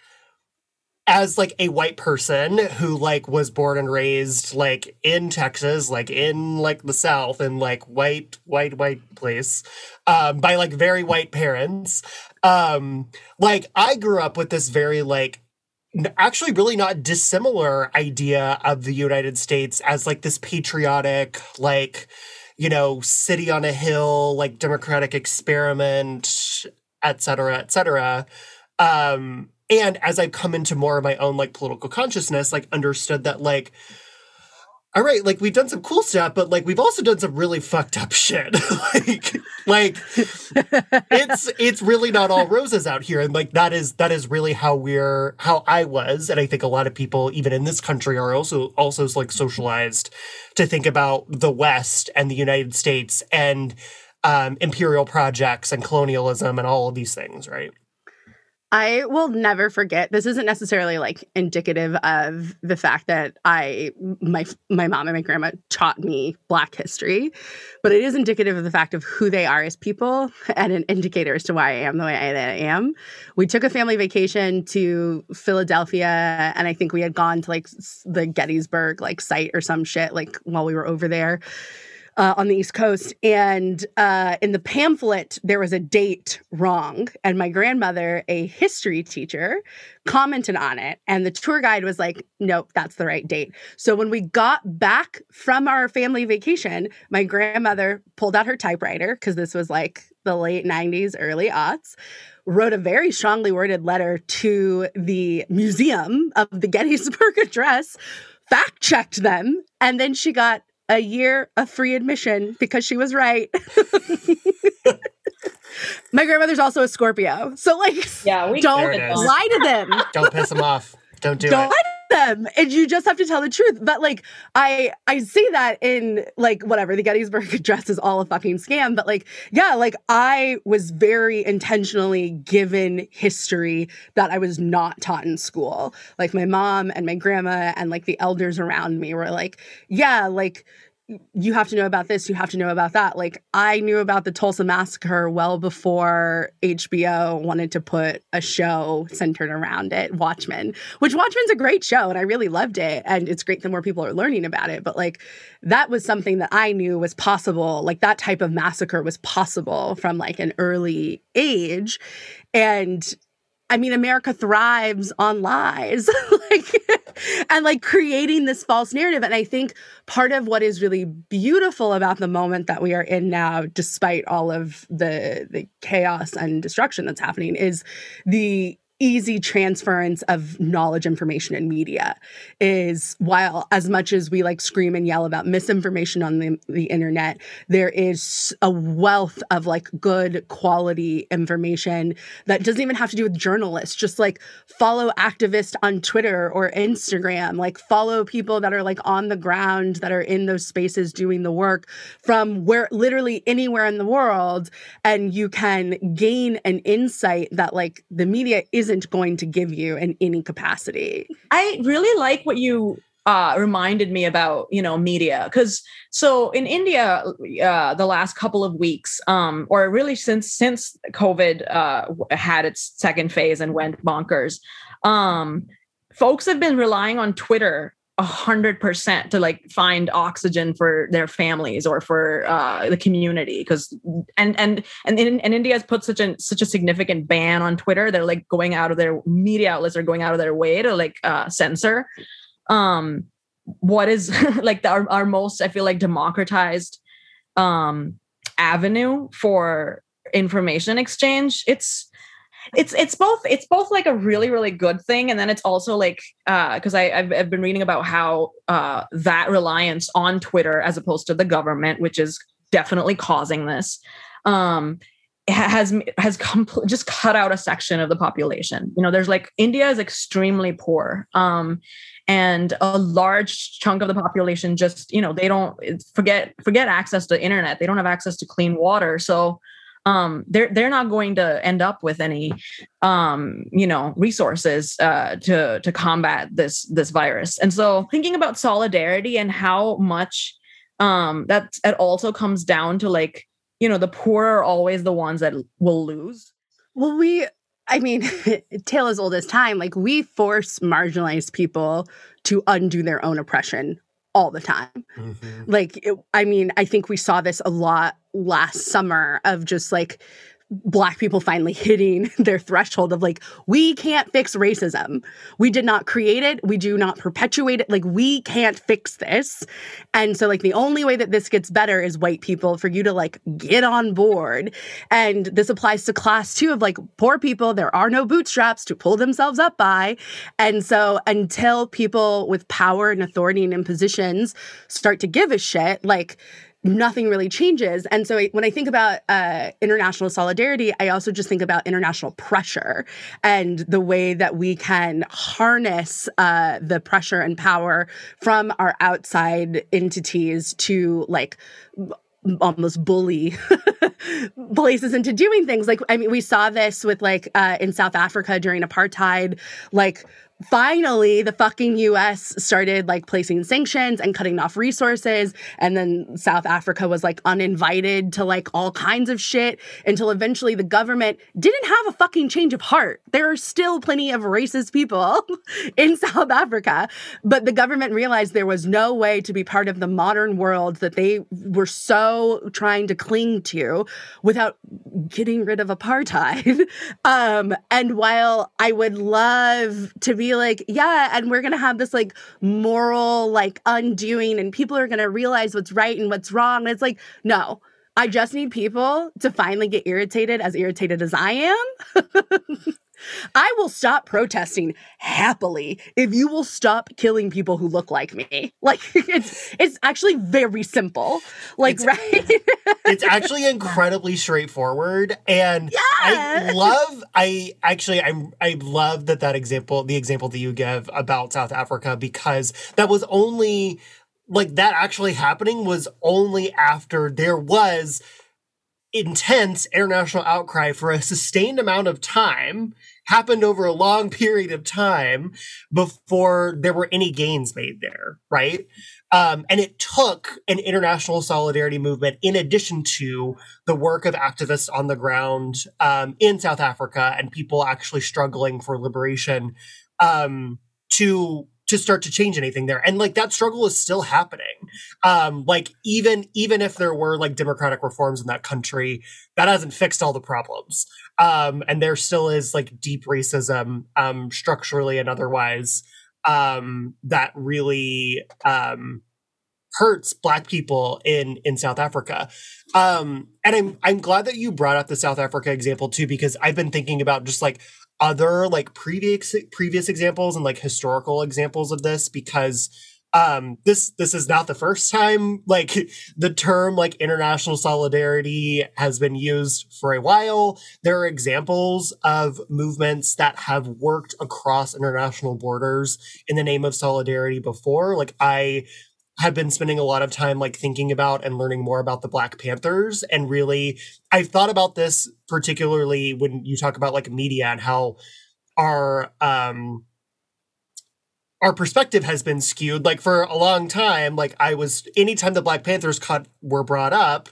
as like a white person who like was born and raised like in Texas, like in like the South and like white, white, white place, um, by like very white parents. Um, like I grew up with this very like actually really not dissimilar idea of the United States as like this patriotic, like, you know, city on a hill, like democratic experiment, et cetera, et cetera. Um, and as I've come into more of my own like political consciousness, like understood that like all right, like we've done some cool stuff, but like we've also done some really fucked up shit. like, like it's it's really not all roses out here, and like that is that is really how we're how I was, and I think a lot of people even in this country are also also like socialized to think about the West and the United States and um, imperial projects and colonialism and all of these things, right? I will never forget. This isn't necessarily like indicative of the fact that I my my mom and my grandma taught me black history, but it is indicative of the fact of who they are as people and an indicator as to why I am the way I, I am. We took a family vacation to Philadelphia and I think we had gone to like the Gettysburg like site or some shit like while we were over there uh, on the East Coast. And uh, in the pamphlet, there was a date wrong. And my grandmother, a history teacher, commented on it. And the tour guide was like, nope, that's the right date. So when we got back from our family vacation, my grandmother pulled out her typewriter because this was like the late 90s, early aughts. Wrote a very strongly worded letter to the museum of the Gettysburg Address, fact checked them, and then she got a year of free admission because she was right. My grandmother's also a Scorpio. So like Yeah, we don't There it is. lie to them. Don't piss them off. Don't do don't it. Them. And you just have to tell the truth. But like I I see that in like whatever, the Gettysburg address is all a fucking scam. But like, yeah, like I was very intentionally given history that I was not taught in school. Like my mom and my grandma and like the elders around me were like, yeah, like you have to know about this, you have to know about that. Like I knew about the Tulsa massacre well before HBO wanted to put a show centered around it, Watchmen, which Watchmen's a great show and I really loved it and it's great that more people are learning about it, but like that was something that I knew was possible, like that type of massacre was possible from like an early age and I mean, America thrives on lies, like, and like creating this false narrative. And I think part of what is really beautiful about the moment that we are in now, despite all of the the chaos and destruction that's happening, is the easy transference of knowledge information and media is while as much as we like scream and yell about misinformation on the, the internet there is a wealth of like good quality information that doesn't even have to do with journalists. Just like follow activists on twitter or instagram. Like follow people that are like on the ground that are in those spaces doing the work from where literally anywhere in the world. And you can gain an insight that like the media isn't going to give you in any capacity. I really like what you uh, reminded me about you know media because so in India uh, the last couple of weeks um, or really since since COVID uh, had its second phase and went bonkers, um, folks have been relying on Twitter a hundred percent to like find oxygen for their families or for uh, the community because and and and and India has put such a such a significant ban on Twitter. They're like going out of their media outlets are going out of their way to like uh, censor. Um, what is like the, our, our most I feel like democratized um, avenue for information exchange. It's it's it's both it's both like a really really good thing and then it's also like uh because i I've, I've been reading about how uh that reliance on twitter as opposed to the government which is definitely causing this um has has compl- just cut out a section of the population. You know there's like india is extremely poor um and a large chunk of the population just you know they don't forget forget access to internet. They don't have access to clean water. So um, they're they're not going to end up with any um, you know resources uh, to to combat this this virus. And so thinking about solidarity and how much um, that it also comes down to like you know the poor are always the ones that will lose. Well, we I mean, tale as old as time. Like we force marginalized people to undo their own oppression all the time. Mm-hmm. Like, it, I mean, I think we saw this a lot last summer of just like black people finally hitting their threshold of like we can't fix racism. We did not create it. We do not perpetuate it. Like we can't fix this. And so like the only way that this gets better is white people for you to like get on board. And this applies to class too of like poor people. There are no bootstraps to pull themselves up by. And so until people with power and authority and in positions start to give a shit like nothing really changes. And so when I think about uh, international solidarity, I also just think about international pressure and the way that we can harness uh, the pressure and power from our outside entities to like almost bully places into doing things like i mean we saw this with like uh, in south africa during apartheid like finally the fucking US started like placing sanctions and cutting off resources and then South Africa was like uninvited to like all kinds of shit until eventually the government didn't have a fucking change of heart. There are still plenty of racist people in South Africa, but the government realized there was no way to be part of the modern world that they were so trying to cling to without getting rid of apartheid. um and while I would love to be like, yeah, and we're gonna have this like moral like undoing, and people are gonna realize what's right and what's wrong. And it's like, no, I just need people to finally get irritated, as irritated as I am. I will stop protesting happily if you will stop killing people who look like me. Like it's it's actually very simple. Like it's, right? it's actually incredibly straightforward and yeah. I love I actually I'm I love that that example the example that you give about South Africa because that was only like that actually happening was only after there was intense international outcry for a sustained amount of time happened over a long period of time before there were any gains made there, right? Um, and it took an international solidarity movement in addition to the work of activists on the ground um, in South Africa and people actually struggling for liberation um, to to start to change anything there. And like that struggle is still happening. Um like even even if there were like democratic reforms in that country that hasn't fixed all the problems. Um and there still is like deep racism um structurally and otherwise um that really um hurts black people in in South Africa. Um and I'm I'm glad that you brought up the South Africa example too because I've been thinking about just like other like previous previous examples and like historical examples of this because um this this is not the first time like the term like international solidarity has been used for a while. There are examples of movements that have worked across international borders in the name of solidarity before. Like i have been spending a lot of time like thinking about and learning more about the Black Panthers. And really, I've thought about this particularly when you talk about like media and how our um our perspective has been skewed. Like for a long time, like I was anytime the Black Panthers cut were brought up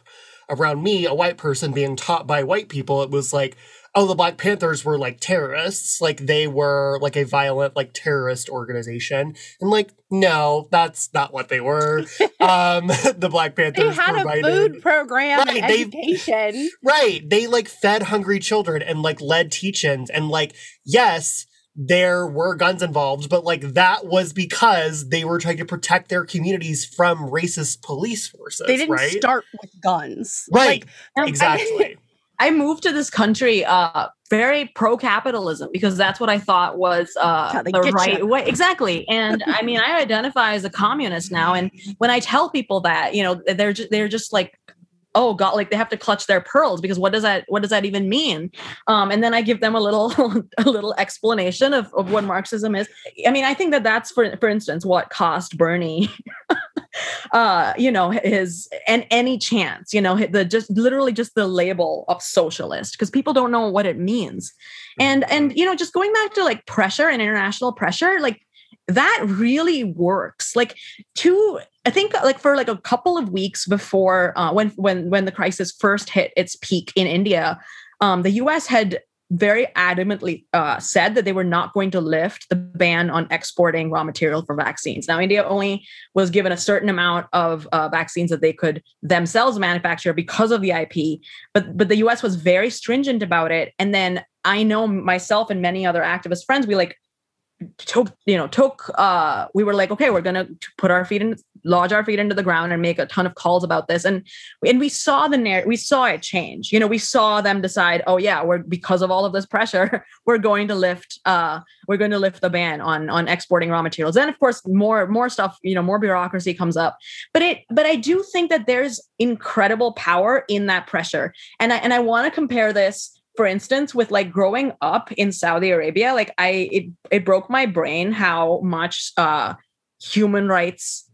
around me, a white person being taught by white people, it was like, oh, the Black Panthers were like terrorists, like they were like a violent, like terrorist organization. And like, no, that's not what they were. um, the Black Panthers they had a food program Right, and they- education. Right. They like fed hungry children and like led teach-ins and like yes, there were guns involved, but like that was because they were trying to protect their communities from racist police forces. They didn't right? start with guns. right. Um, exactly. I moved to this country uh very pro capitalism because that's what I thought was uh the right ya. way. Exactly. And I mean I identify as a communist now and when I tell people that, you know, they're just they're just like oh god like they have to clutch their pearls because what does that what does that even mean um, and then i give them a little a little explanation of, of what marxism is i mean i think that that's for for instance what cost bernie uh you know his and any chance you know the just literally just the label of socialist because people don't know what it means. And and you know just going back to like pressure and international pressure like that really works. Like two i think like for like a couple of weeks before uh, when when when the crisis first hit its peak in india um, the us had very adamantly uh, said that they were not going to lift the ban on exporting raw material for vaccines. Now, India only was given a certain amount of uh, vaccines that they could themselves manufacture because of the IP, but but the U.S. was very stringent about it. And then I know myself and many other activist friends, we like took you know took uh we were like okay we're gonna put our feet in lodge our feet into the ground and make a ton of calls about this. And and we saw the narrative we saw it change. You know we saw them decide oh yeah we're because of all of this pressure we're going to lift uh we're going to lift the ban on on exporting raw materials. And of course more more stuff you know more bureaucracy comes up. But it but i do think that there's incredible power in that pressure. And i and i want to compare this for instance with like growing up in saudi arabia like i it, it broke my brain how much uh human rights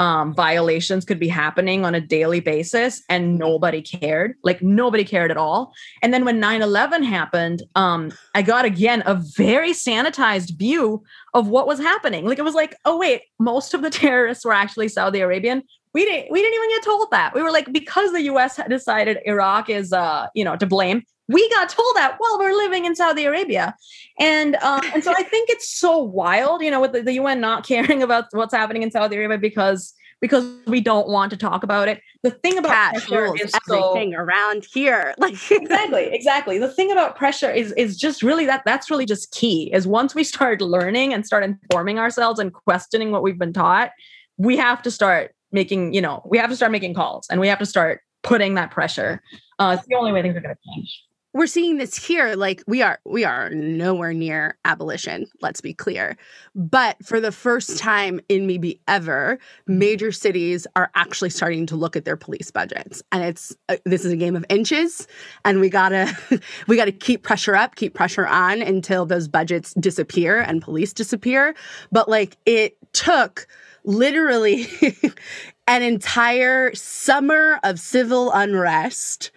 um, violations could be happening on a daily basis and nobody cared like nobody cared at all. And then when 9-11 happened um, i got again a very sanitized view of what was happening. Like it was like oh wait most of the terrorists were actually saudi arabian. We didn't we didn't even get told that. We were like because the us had decided iraq is uh you know to blame we got told that while we're living in Saudi Arabia. And um, and so I think it's so wild, you know, with the, the UN not caring about what's happening in Saudi Arabia because because we don't want to talk about it. The thing about Cash pressure is so everything around here. Like exactly exactly the thing about pressure is is just really that that's really just key is once we start learning and start informing ourselves and questioning what we've been taught we have to start making you know we have to start making calls and we have to start putting that pressure uh, it's the only way things are going to change we're seeing this here like we are we are nowhere near abolition let's be clear. But for the first time in maybe ever major cities are actually starting to look at their police budgets. And it's uh, this is a game of inches. And we gotta we gotta keep pressure up keep pressure on until those budgets disappear and police disappear. But like it took literally an entire summer of civil unrest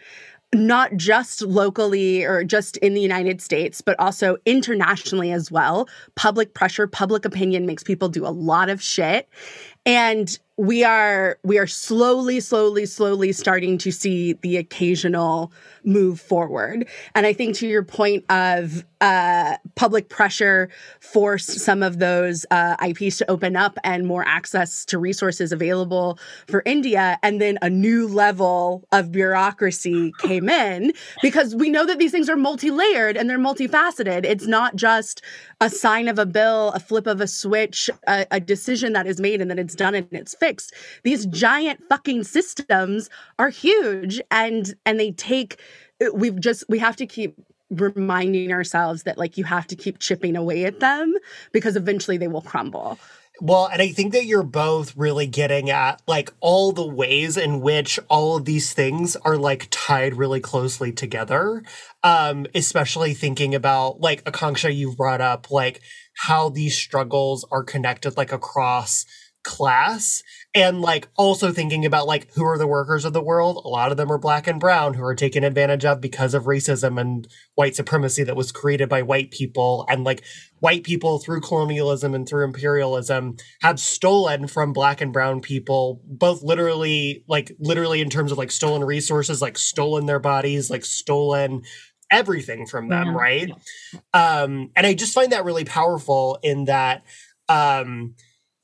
not just locally or just in the United States, but also internationally as well. Public pressure, public opinion makes people do a lot of shit. And we are we are slowly slowly slowly starting to see the occasional move forward. And i think to your point of uh, public pressure forced some of those uh, ips to open up and more access to resources available for india and then a new level of bureaucracy came in because we know that these things are multi-layered and they're multifaceted. It's not just a sign of a bill a flip of a switch a, a decision that is made and then it's done and it's fixed. These giant fucking systems are huge and and they take we've just we have to keep reminding ourselves that like you have to keep chipping away at them because eventually they will crumble Well, and I think that you're both really getting at like all the ways in which all of these things are like tied really closely together. Um, especially thinking about like Akanksha, you've brought up like how these struggles are connected like across class and like also thinking about like who are the workers of the world. A lot of them are black and brown who are taken advantage of because of racism and white supremacy that was created by white people. And like white people through colonialism and through imperialism have stolen from black and brown people both literally like literally in terms of like stolen resources like stolen their bodies like stolen everything from them yeah. right? Um and i just find that really powerful in that um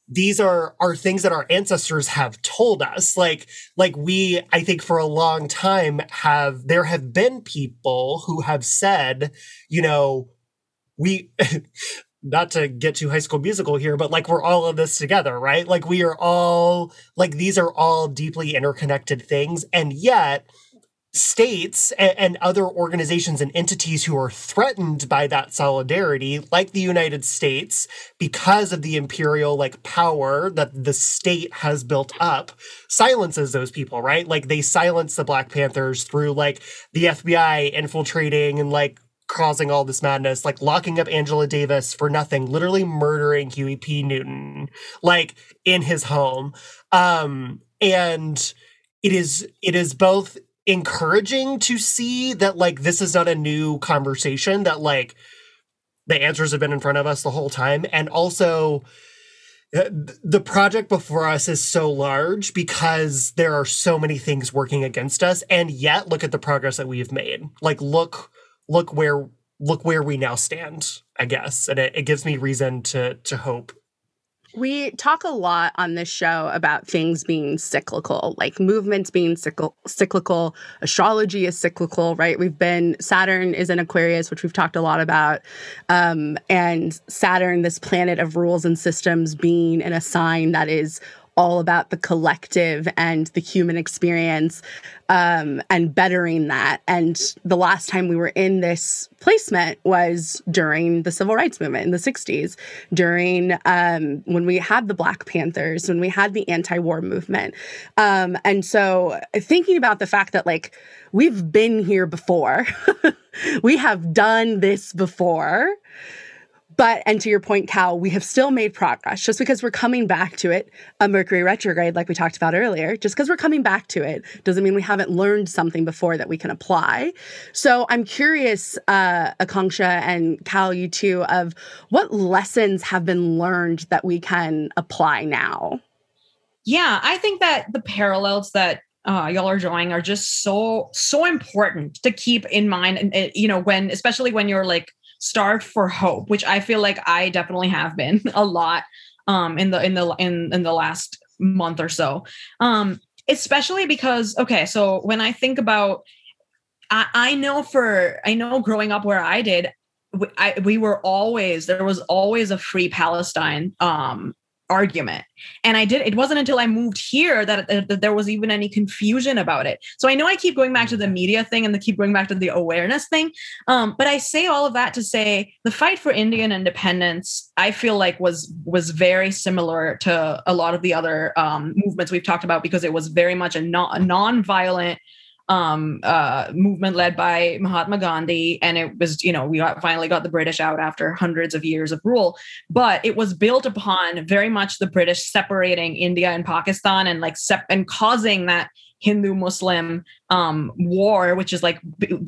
these are are things that our ancestors have told us. Like like we i think for a long time have there have been people who have said you know we not to get too high school musical here but like we're all in this together right? Like we are all like these are all deeply interconnected things. And yet states and, other organizations and entities who are threatened by that solidarity like the united states because of the imperial like power that the state has built up silences those people right? Like they silence the black panthers through like the fbi infiltrating and like causing all this madness like locking up angela davis for nothing literally murdering huey p newton like in his home. Um and it is it is both encouraging to see that like this is not a new conversation that like the answers have been in front of us the whole time. And also uh, the project before us is so large because there are so many things working against us. And yet look at the progress that we've made. Like look look where look where we now stand i guess. And it, it gives me reason to to hope we talk a lot on this show about things being cyclical, like movements being cyclical, astrology is cyclical, right? We've been, Saturn is in Aquarius, which we've talked a lot about. Um, and Saturn, this planet of rules and systems, being in a sign that is all about the collective and the human experience um, and bettering that. And the last time we were in this placement was during the civil rights movement in the 60s, during um, when we had the Black Panthers, when we had the anti war movement. Um, and so thinking about the fact that, like, we've been here before, we have done this before. But, and to your point, Cal, we have still made progress just because we're coming back to it. A Mercury retrograde, like we talked about earlier, just because we're coming back to it doesn't mean we haven't learned something before that we can apply. So I'm curious, uh, Akanksha and Cal, you too, of what lessons have been learned that we can apply now? Yeah, I think that the parallels that uh, y'all are drawing are just so so important to keep in mind and, and you know when especially when you're like starved for hope, which I feel like I definitely have been a lot um, in the in the in in the last month or so. Um, especially because okay, so when I think about, I, I know for I know growing up where I did, I, we were always there was always a free Palestine um, argument and i did it wasn't until i moved here that, that, there was even any confusion about it so i know i keep going back to the mm-hmm. media thing and the keep going back to the awareness thing um, but i say all of that to say the fight for indian independence i feel like was was very similar to a lot of the other um, movements we've talked about because it was very much a, non- a non-violent um, uh, movement led by Mahatma Gandhi. And it was, you know, we got, finally got the British out after hundreds of years of rule. But it was built upon very much the British separating India and Pakistan and like sep- and causing that Hindu Muslim um, war, which is like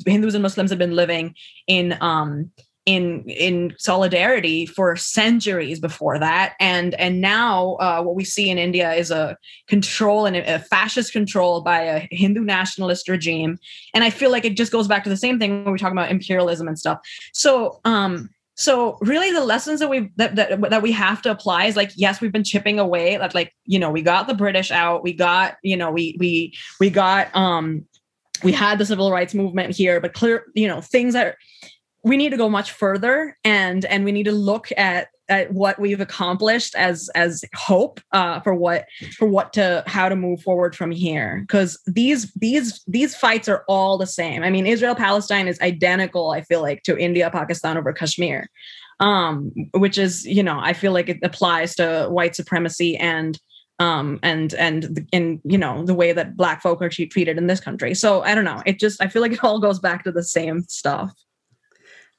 Hindus and Muslims have been living in um, in in solidarity for centuries before that. And and now uh, what we see in india is a control and a, fascist control by a hindu nationalist regime. And i feel like it just goes back to the same thing when we talk about imperialism and stuff. So um so really the lessons that we that, that that we have to apply is like yes we've been chipping away that like you know we got the british out. We got you know we we we got um we had the civil rights movement here but clear you know things that we need to go much further and and we need to look at at what we've accomplished as as hope uh, for what for what to how to move forward from here. Because these these these fights are all the same. I mean israel palestine is identical i feel like to india pakistan over kashmir um which is you know i feel like it applies to white supremacy and um and and in you know the way that black folk are treated in this country. So i don't know. It just i feel like it all goes back to the same stuff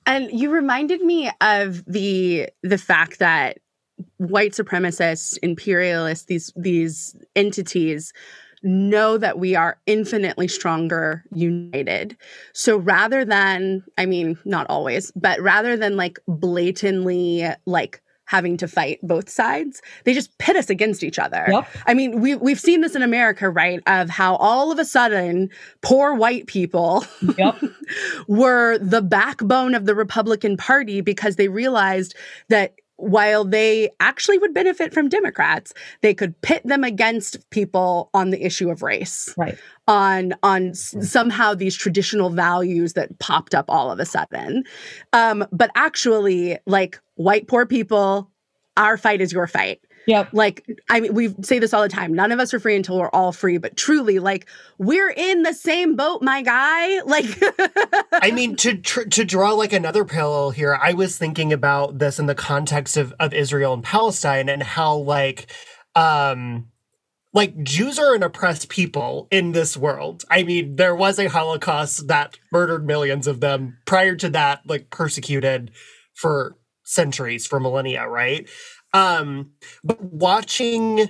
and you reminded me of the the fact that white supremacists, imperialists, these these entities know that we are infinitely stronger united. So rather than, I mean, not always, but rather than like blatantly like having to fight both sides. They just pit us against each other. Yep. I mean, we we've seen this in America, right? Of how all of a sudden poor white people Yep. were the backbone of the Republican Party because they realized that while they actually would benefit from Democrats, they could pit them against people on the issue of race Right. on on s- somehow these traditional values that popped up all of a sudden. Um but actually like white poor people our fight is your fight Yep. like i mean we say this all the time none of us are free until we're all free but truly like we're in the same boat my guy like I mean, to tr- to draw like another parallel here, I was thinking about this in the context of of Israel and Palestine and how like um like Jews are an oppressed people in this world. I mean, there was a Holocaust that murdered millions of them. Prior to that, like persecuted for centuries, for millennia, right? Um, but watching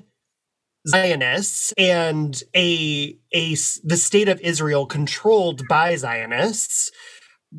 Zionists and a a the state of Israel controlled by Zionists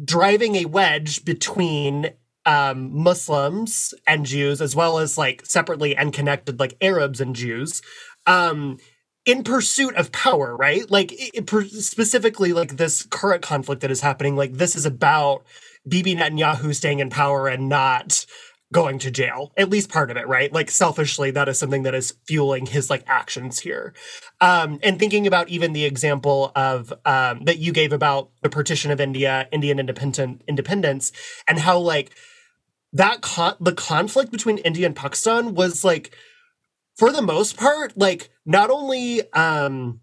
driving a wedge between um, Muslims and Jews, as well as like separately and connected like Arabs and Jews, um, in pursuit of power, right? Like it, it specifically like this current conflict that is happening. Like this is about Bibi Netanyahu staying in power and not going to jail at least part of it right? Like selfishly that is something that is fueling his like actions here. Um and thinking about even the example of um that you gave about the partition of india indian independent independence and how like that con- the conflict between india and pakistan was like for the most part like not only um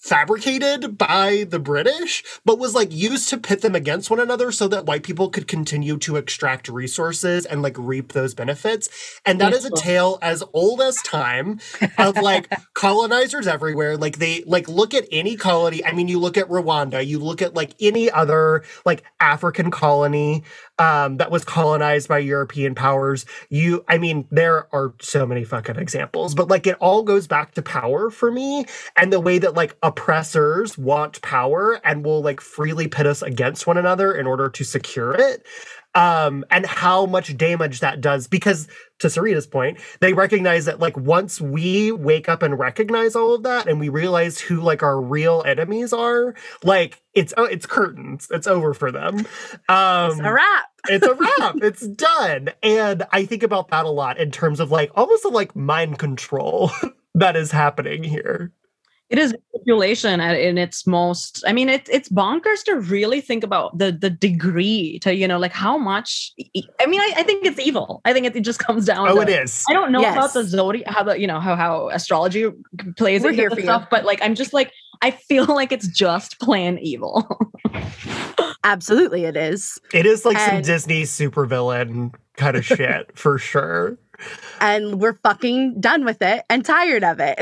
fabricated by the British, but was like used to pit them against one another so that white people could continue to extract resources and like reap those benefits. And that is a tale as old as time of like colonizers everywhere. Like they like look at any colony. I mean, you look at Rwanda, you look at like any other like African colony um, that was colonized by European powers. You, I mean, there are so many fucking examples, but like it all goes back to power for me and the way that like oppressors want power and will like freely pit us against one another in order to secure it. Um, and how much damage that does because to Serita's point, they recognize that like once we wake up and recognize all of that and we realize who like our real enemies are, like it's oh, it's curtains. It's over for them. Um it's a wrap it's a wrap. it's done. And I think about that a lot in terms of like almost a like mind control that is happening here. It is manipulation at, in its most. I mean, it, it's bonkers to really think about the the degree to you know like how much. I mean, I, I think it's evil. I think it, it just comes down. Oh, to, it is. I don't know Yes. about the zodiac, how the you know how how astrology plays We're into here this for you. stuff, but like I'm just like I feel like it's just plain evil. absolutely it is It is like some And- Disney supervillain kind of shit for sure. And we're fucking done with it and tired of it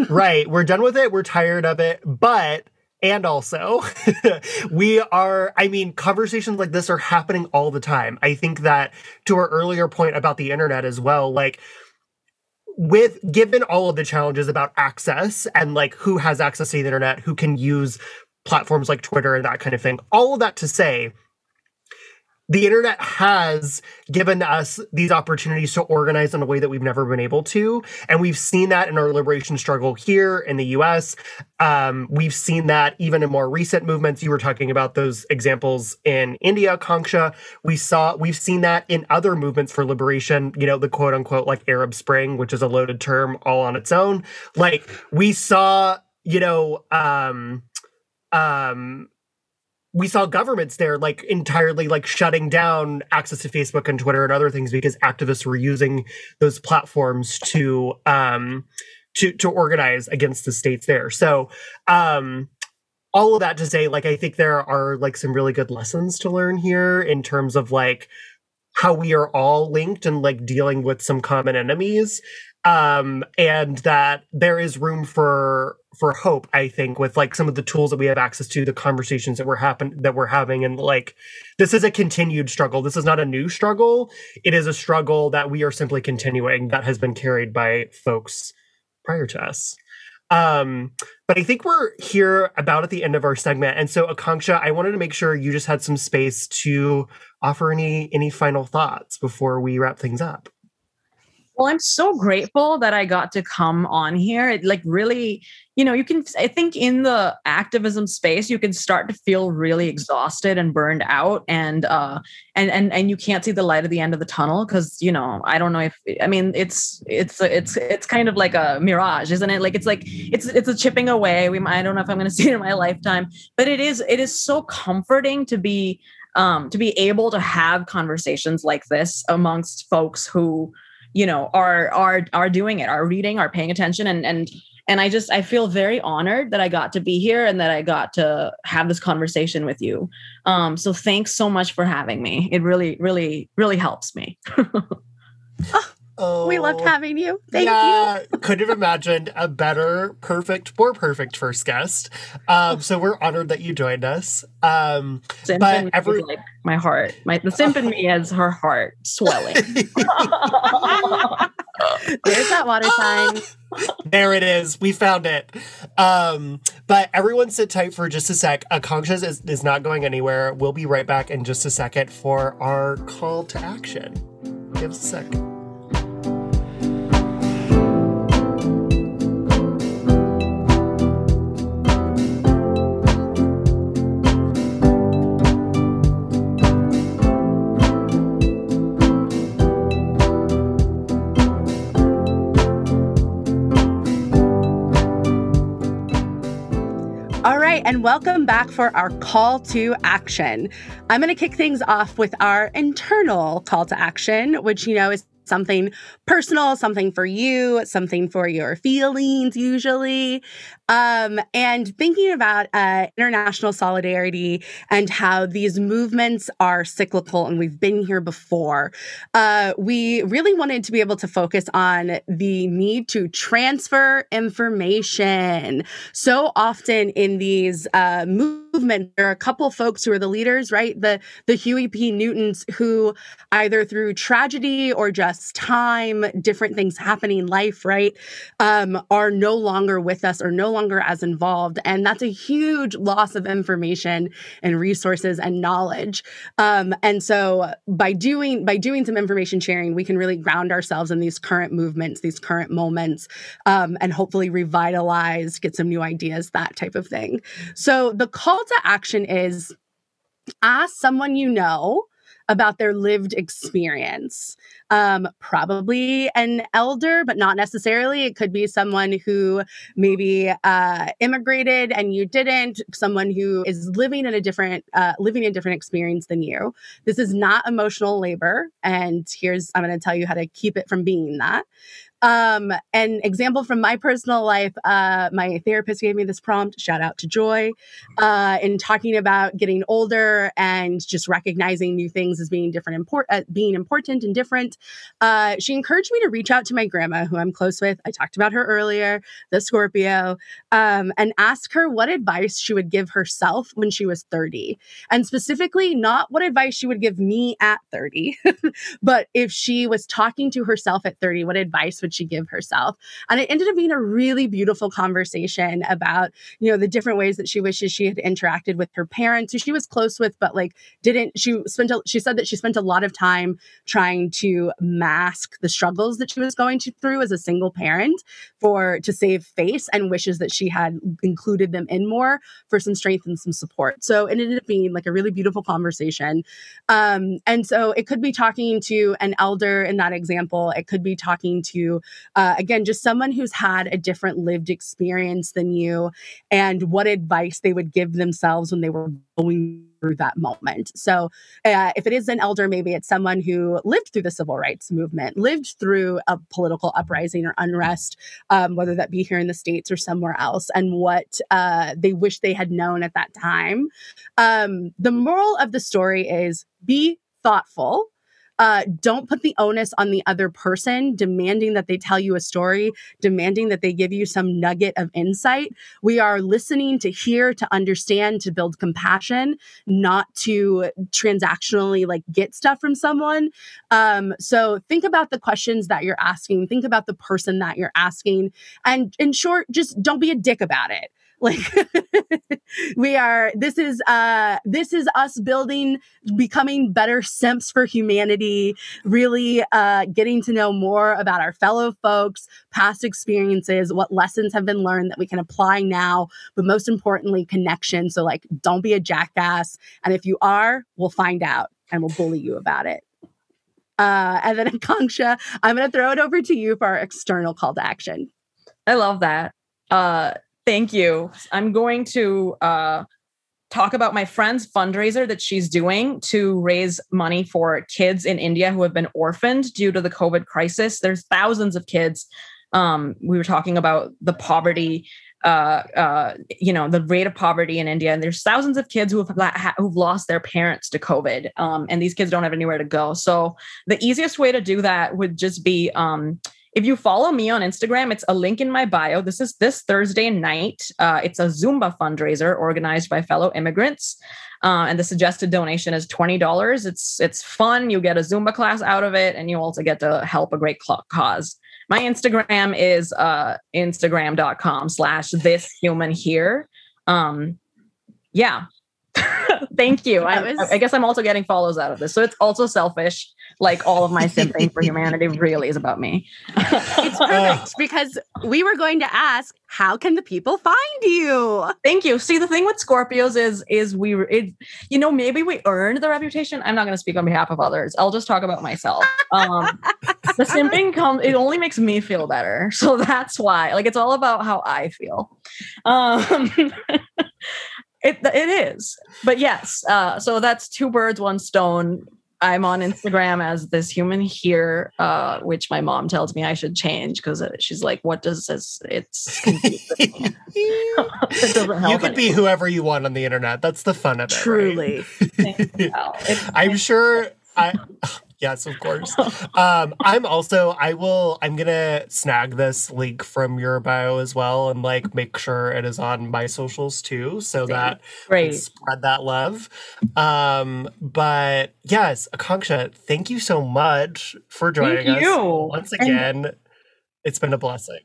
right. We're done with it. We're tired of it. But, and also, we are, I mean, conversations like this are happening all the time. I think that to our earlier point about the internet as well, like, with given all of the challenges about access and like who has access to the internet, who can use platforms like Twitter and that kind of thing, all of that to say, the internet has given us these opportunities to organize in a way that we've never been able to. And we've seen that in our liberation struggle here in the US. Um, we've seen that even in more recent movements. You were talking about those examples in India, Akanksha. We saw, we've seen that in other movements for liberation, you know, the quote unquote like Arab Spring, which is a loaded term all on its own. Like we saw, you know, um, um, we saw governments there like entirely like shutting down access to Facebook and Twitter and other things because activists were using those platforms to um to to organize against the states there. So um all of that to say like I think there are like some really good lessons to learn here in terms of like how we are all linked and like dealing with some common enemies um and that there is room for for hope i think with like some of the tools that we have access to the conversations that we're happen that we're having and like this is a continued struggle this is not a new struggle it is a struggle that we are simply continuing that has been carried by folks prior to us um, but I think we're here about at the end of our segment. And so Akanksha, I wanted to make sure you just had some space to offer any any final thoughts before we wrap things up. Well, I'm so grateful that I got to come on here. It like really, you know, you can I think in the activism space you can start to feel really exhausted and burned out and uh and and and you can't see the light at the end of the tunnel cuz you know, I don't know if I mean it's it's it's it's kind of like a mirage, isn't it? Like it's like it's it's a chipping away. We I don't know if I'm going to see it in my lifetime, but it is it is so comforting to be um to be able to have conversations like this amongst folks who you know are are are doing it are reading are paying attention. And and and i just i feel very honored that i got to be here and that i got to have this conversation with you. Um so thanks so much for having me. It really really really helps me. Oh, we loved oh, having you. Thank yeah, you. couldn't have imagined a better, perfect, more perfect first guest. Um, so we're honored that you joined us. Um, but every like my heart, my the simp in me has her heart swelling. There's that water sign. there it is. We found it. Um, but everyone sit tight for just a sec. Akanksha is, is not going anywhere. We'll be right back in just a second for our call to action. Give us a sec. And welcome back for our call to action. I'm going to kick things off with our internal call to action, which, you know, is something personal, something for you, something for your feelings, usually. Um, and thinking about uh, international solidarity and how these movements are cyclical and we've been here before, uh, we really wanted to be able to focus on the need to transfer information. So often in these uh, movements, there are a couple folks who are the leaders, right? The the Huey P. Newtons who either through tragedy or just time, different things happening in life, right, um, are no longer with us or no longer longer as involved. And that's a huge loss of information and resources and knowledge. Um, and so by doing by doing some information sharing, we can really ground ourselves in these current movements, these current moments, um, and hopefully revitalize, get some new ideas, that type of thing. So the call to action is ask someone you know about their lived experience. Um, probably an elder, but not necessarily. It could be someone who maybe uh, immigrated and you didn't. Someone who is living in a different, uh, living a different experience than you. This is not emotional labor, and here's I'm going to tell you how to keep it from being that. Um, an example from my personal life, uh, my therapist gave me this prompt, shout out to Joy, uh, in talking about getting older and just recognizing new things as being different, import, uh, being important and different. Uh, she encouraged me to reach out to my grandma, who I'm close with. I talked about her earlier, the Scorpio, um, and ask her what advice she would give herself when she was 30. And specifically, not what advice she would give me at 30, but if she was talking to herself at 30, what advice would would she give herself? And it ended up being a really beautiful conversation about, you know, the different ways that she wishes she had interacted with her parents who she was close with, but like didn't, she spent, a, she said that she spent a lot of time trying to mask the struggles that she was going to, through as a single parent for, to save face and wishes that she had included them in more for some strength and some support. So it ended up being like a really beautiful conversation. Um, and so it could be talking to an elder in that example. It could be talking to uh, again, just someone who's had a different lived experience than you and what advice they would give themselves when they were going through that moment. So, uh, if it is an elder, maybe it's someone who lived through the civil rights movement, lived through a political uprising or unrest, um, whether that be here in the States or somewhere else, and what uh, they wish they had known at that time. Um, the moral of the story is be thoughtful uh, don't put the onus on the other person, demanding that they tell you a story, demanding that they give you some nugget of insight. We are listening to hear, to understand, to build compassion, not to transactionally like get stuff from someone. Um, so think about the questions that you're asking, think about the person that you're asking, and in short, just don't be a dick about it like we are this is uh this is us building becoming better simps for humanity really uh getting to know more about our fellow folks past experiences what lessons have been learned that we can apply now but most importantly connection so like don't be a jackass and if you are we'll find out and we'll bully you about it uh, and then Akanksha, I'm going to throw it over to you for our external call to action. I love that. Uh, Thank you. I'm going to uh, talk about my friend's fundraiser that she's doing to raise money for kids in India who have been orphaned due to the COVID crisis. There's thousands of kids. Um, we were talking about the poverty, uh, uh, you know, the rate of poverty in India, and there's thousands of kids who have who've lost their parents to COVID, um, and these kids don't have anywhere to go. So the easiest way to do that would just be um, if you follow me on Instagram, it's a link in my bio. This is this Thursday night. Uh, it's a Zumba fundraiser organized by fellow immigrants. Uh, and the suggested donation is $20. It's it's fun. You get a Zumba class out of it, and you also get to help a great cause. My Instagram is uh, Instagram.com slash this human here. Um, yeah. Thank you. I, was... I guess I'm also getting follows out of this. So it's also selfish like all of my simping for humanity really is about me. it's perfect because we were going to ask, how can the people find you? Thank you. See, the thing with Scorpios is, is we, it, you know, maybe we earned the reputation. I'm not going to speak on behalf of others. I'll just talk about myself. Um, the simping comes, it only makes me feel better. So that's why, like, it's all about how I feel. Um, it, it is, but yes. Uh, so that's two birds, one stone I'm on Instagram as this human here, uh, which my mom tells me I should change because uh, she's like, "What does this?" It's it doesn't help." you could be whoever you want on the internet. That's the fun of it. Truly, right? I'm sure. I Yes, of course. um, I'm also I will I'm gonna snag this link from your bio as well and like make sure it is on my socials too, so that Great. spread that love. Um, but yes, Akanksha, thank you so much for joining thank us you. once again. And- it's been a blessing.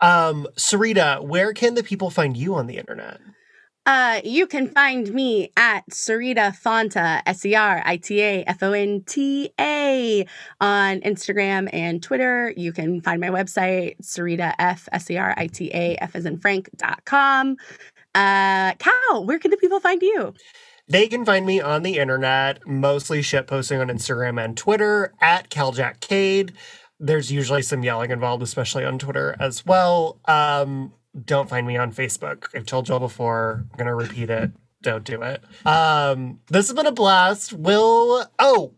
Um, Serita, where can the people find you on the internet? Uh, you can find me at Serita Fonta, S E R I T A F O N T A, on Instagram and Twitter. You can find my website, Serita F, S E R I T A F as in Frank.com. Uh, Cal, where can the people find you? They can find me on the internet, mostly shit posting on Instagram and Twitter at CalJackCade. There's usually some yelling involved, especially on Twitter as well. Um, don't find me on Facebook. I've told y'all before. I'm gonna repeat it. Don't do it. Um, this has been a blast. Will oh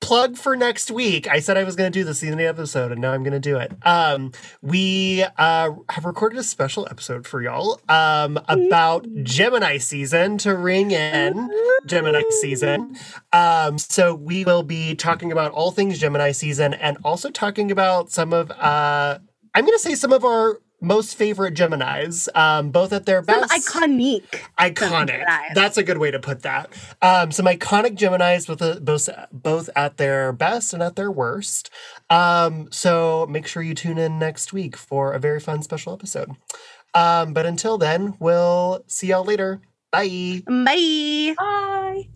plug for next week. I said I was going to do this in the episode, and now I'm going to do it. Um, we uh, have recorded a special episode for y'all um, about Gemini season to ring in Gemini season. Um, so we will be talking about all things Gemini season, and also talking about some of uh, I'm going to say some of our most favorite Geminis, um, both at their best. Some iconic. Iconic. Geminis. That's a good way to put that. Um, some iconic Geminis with a, both both at their best and at their worst. Um, so make sure you tune in next week for a very fun special episode. Um, but until then, we'll see y'all later. Bye. Bye. Bye.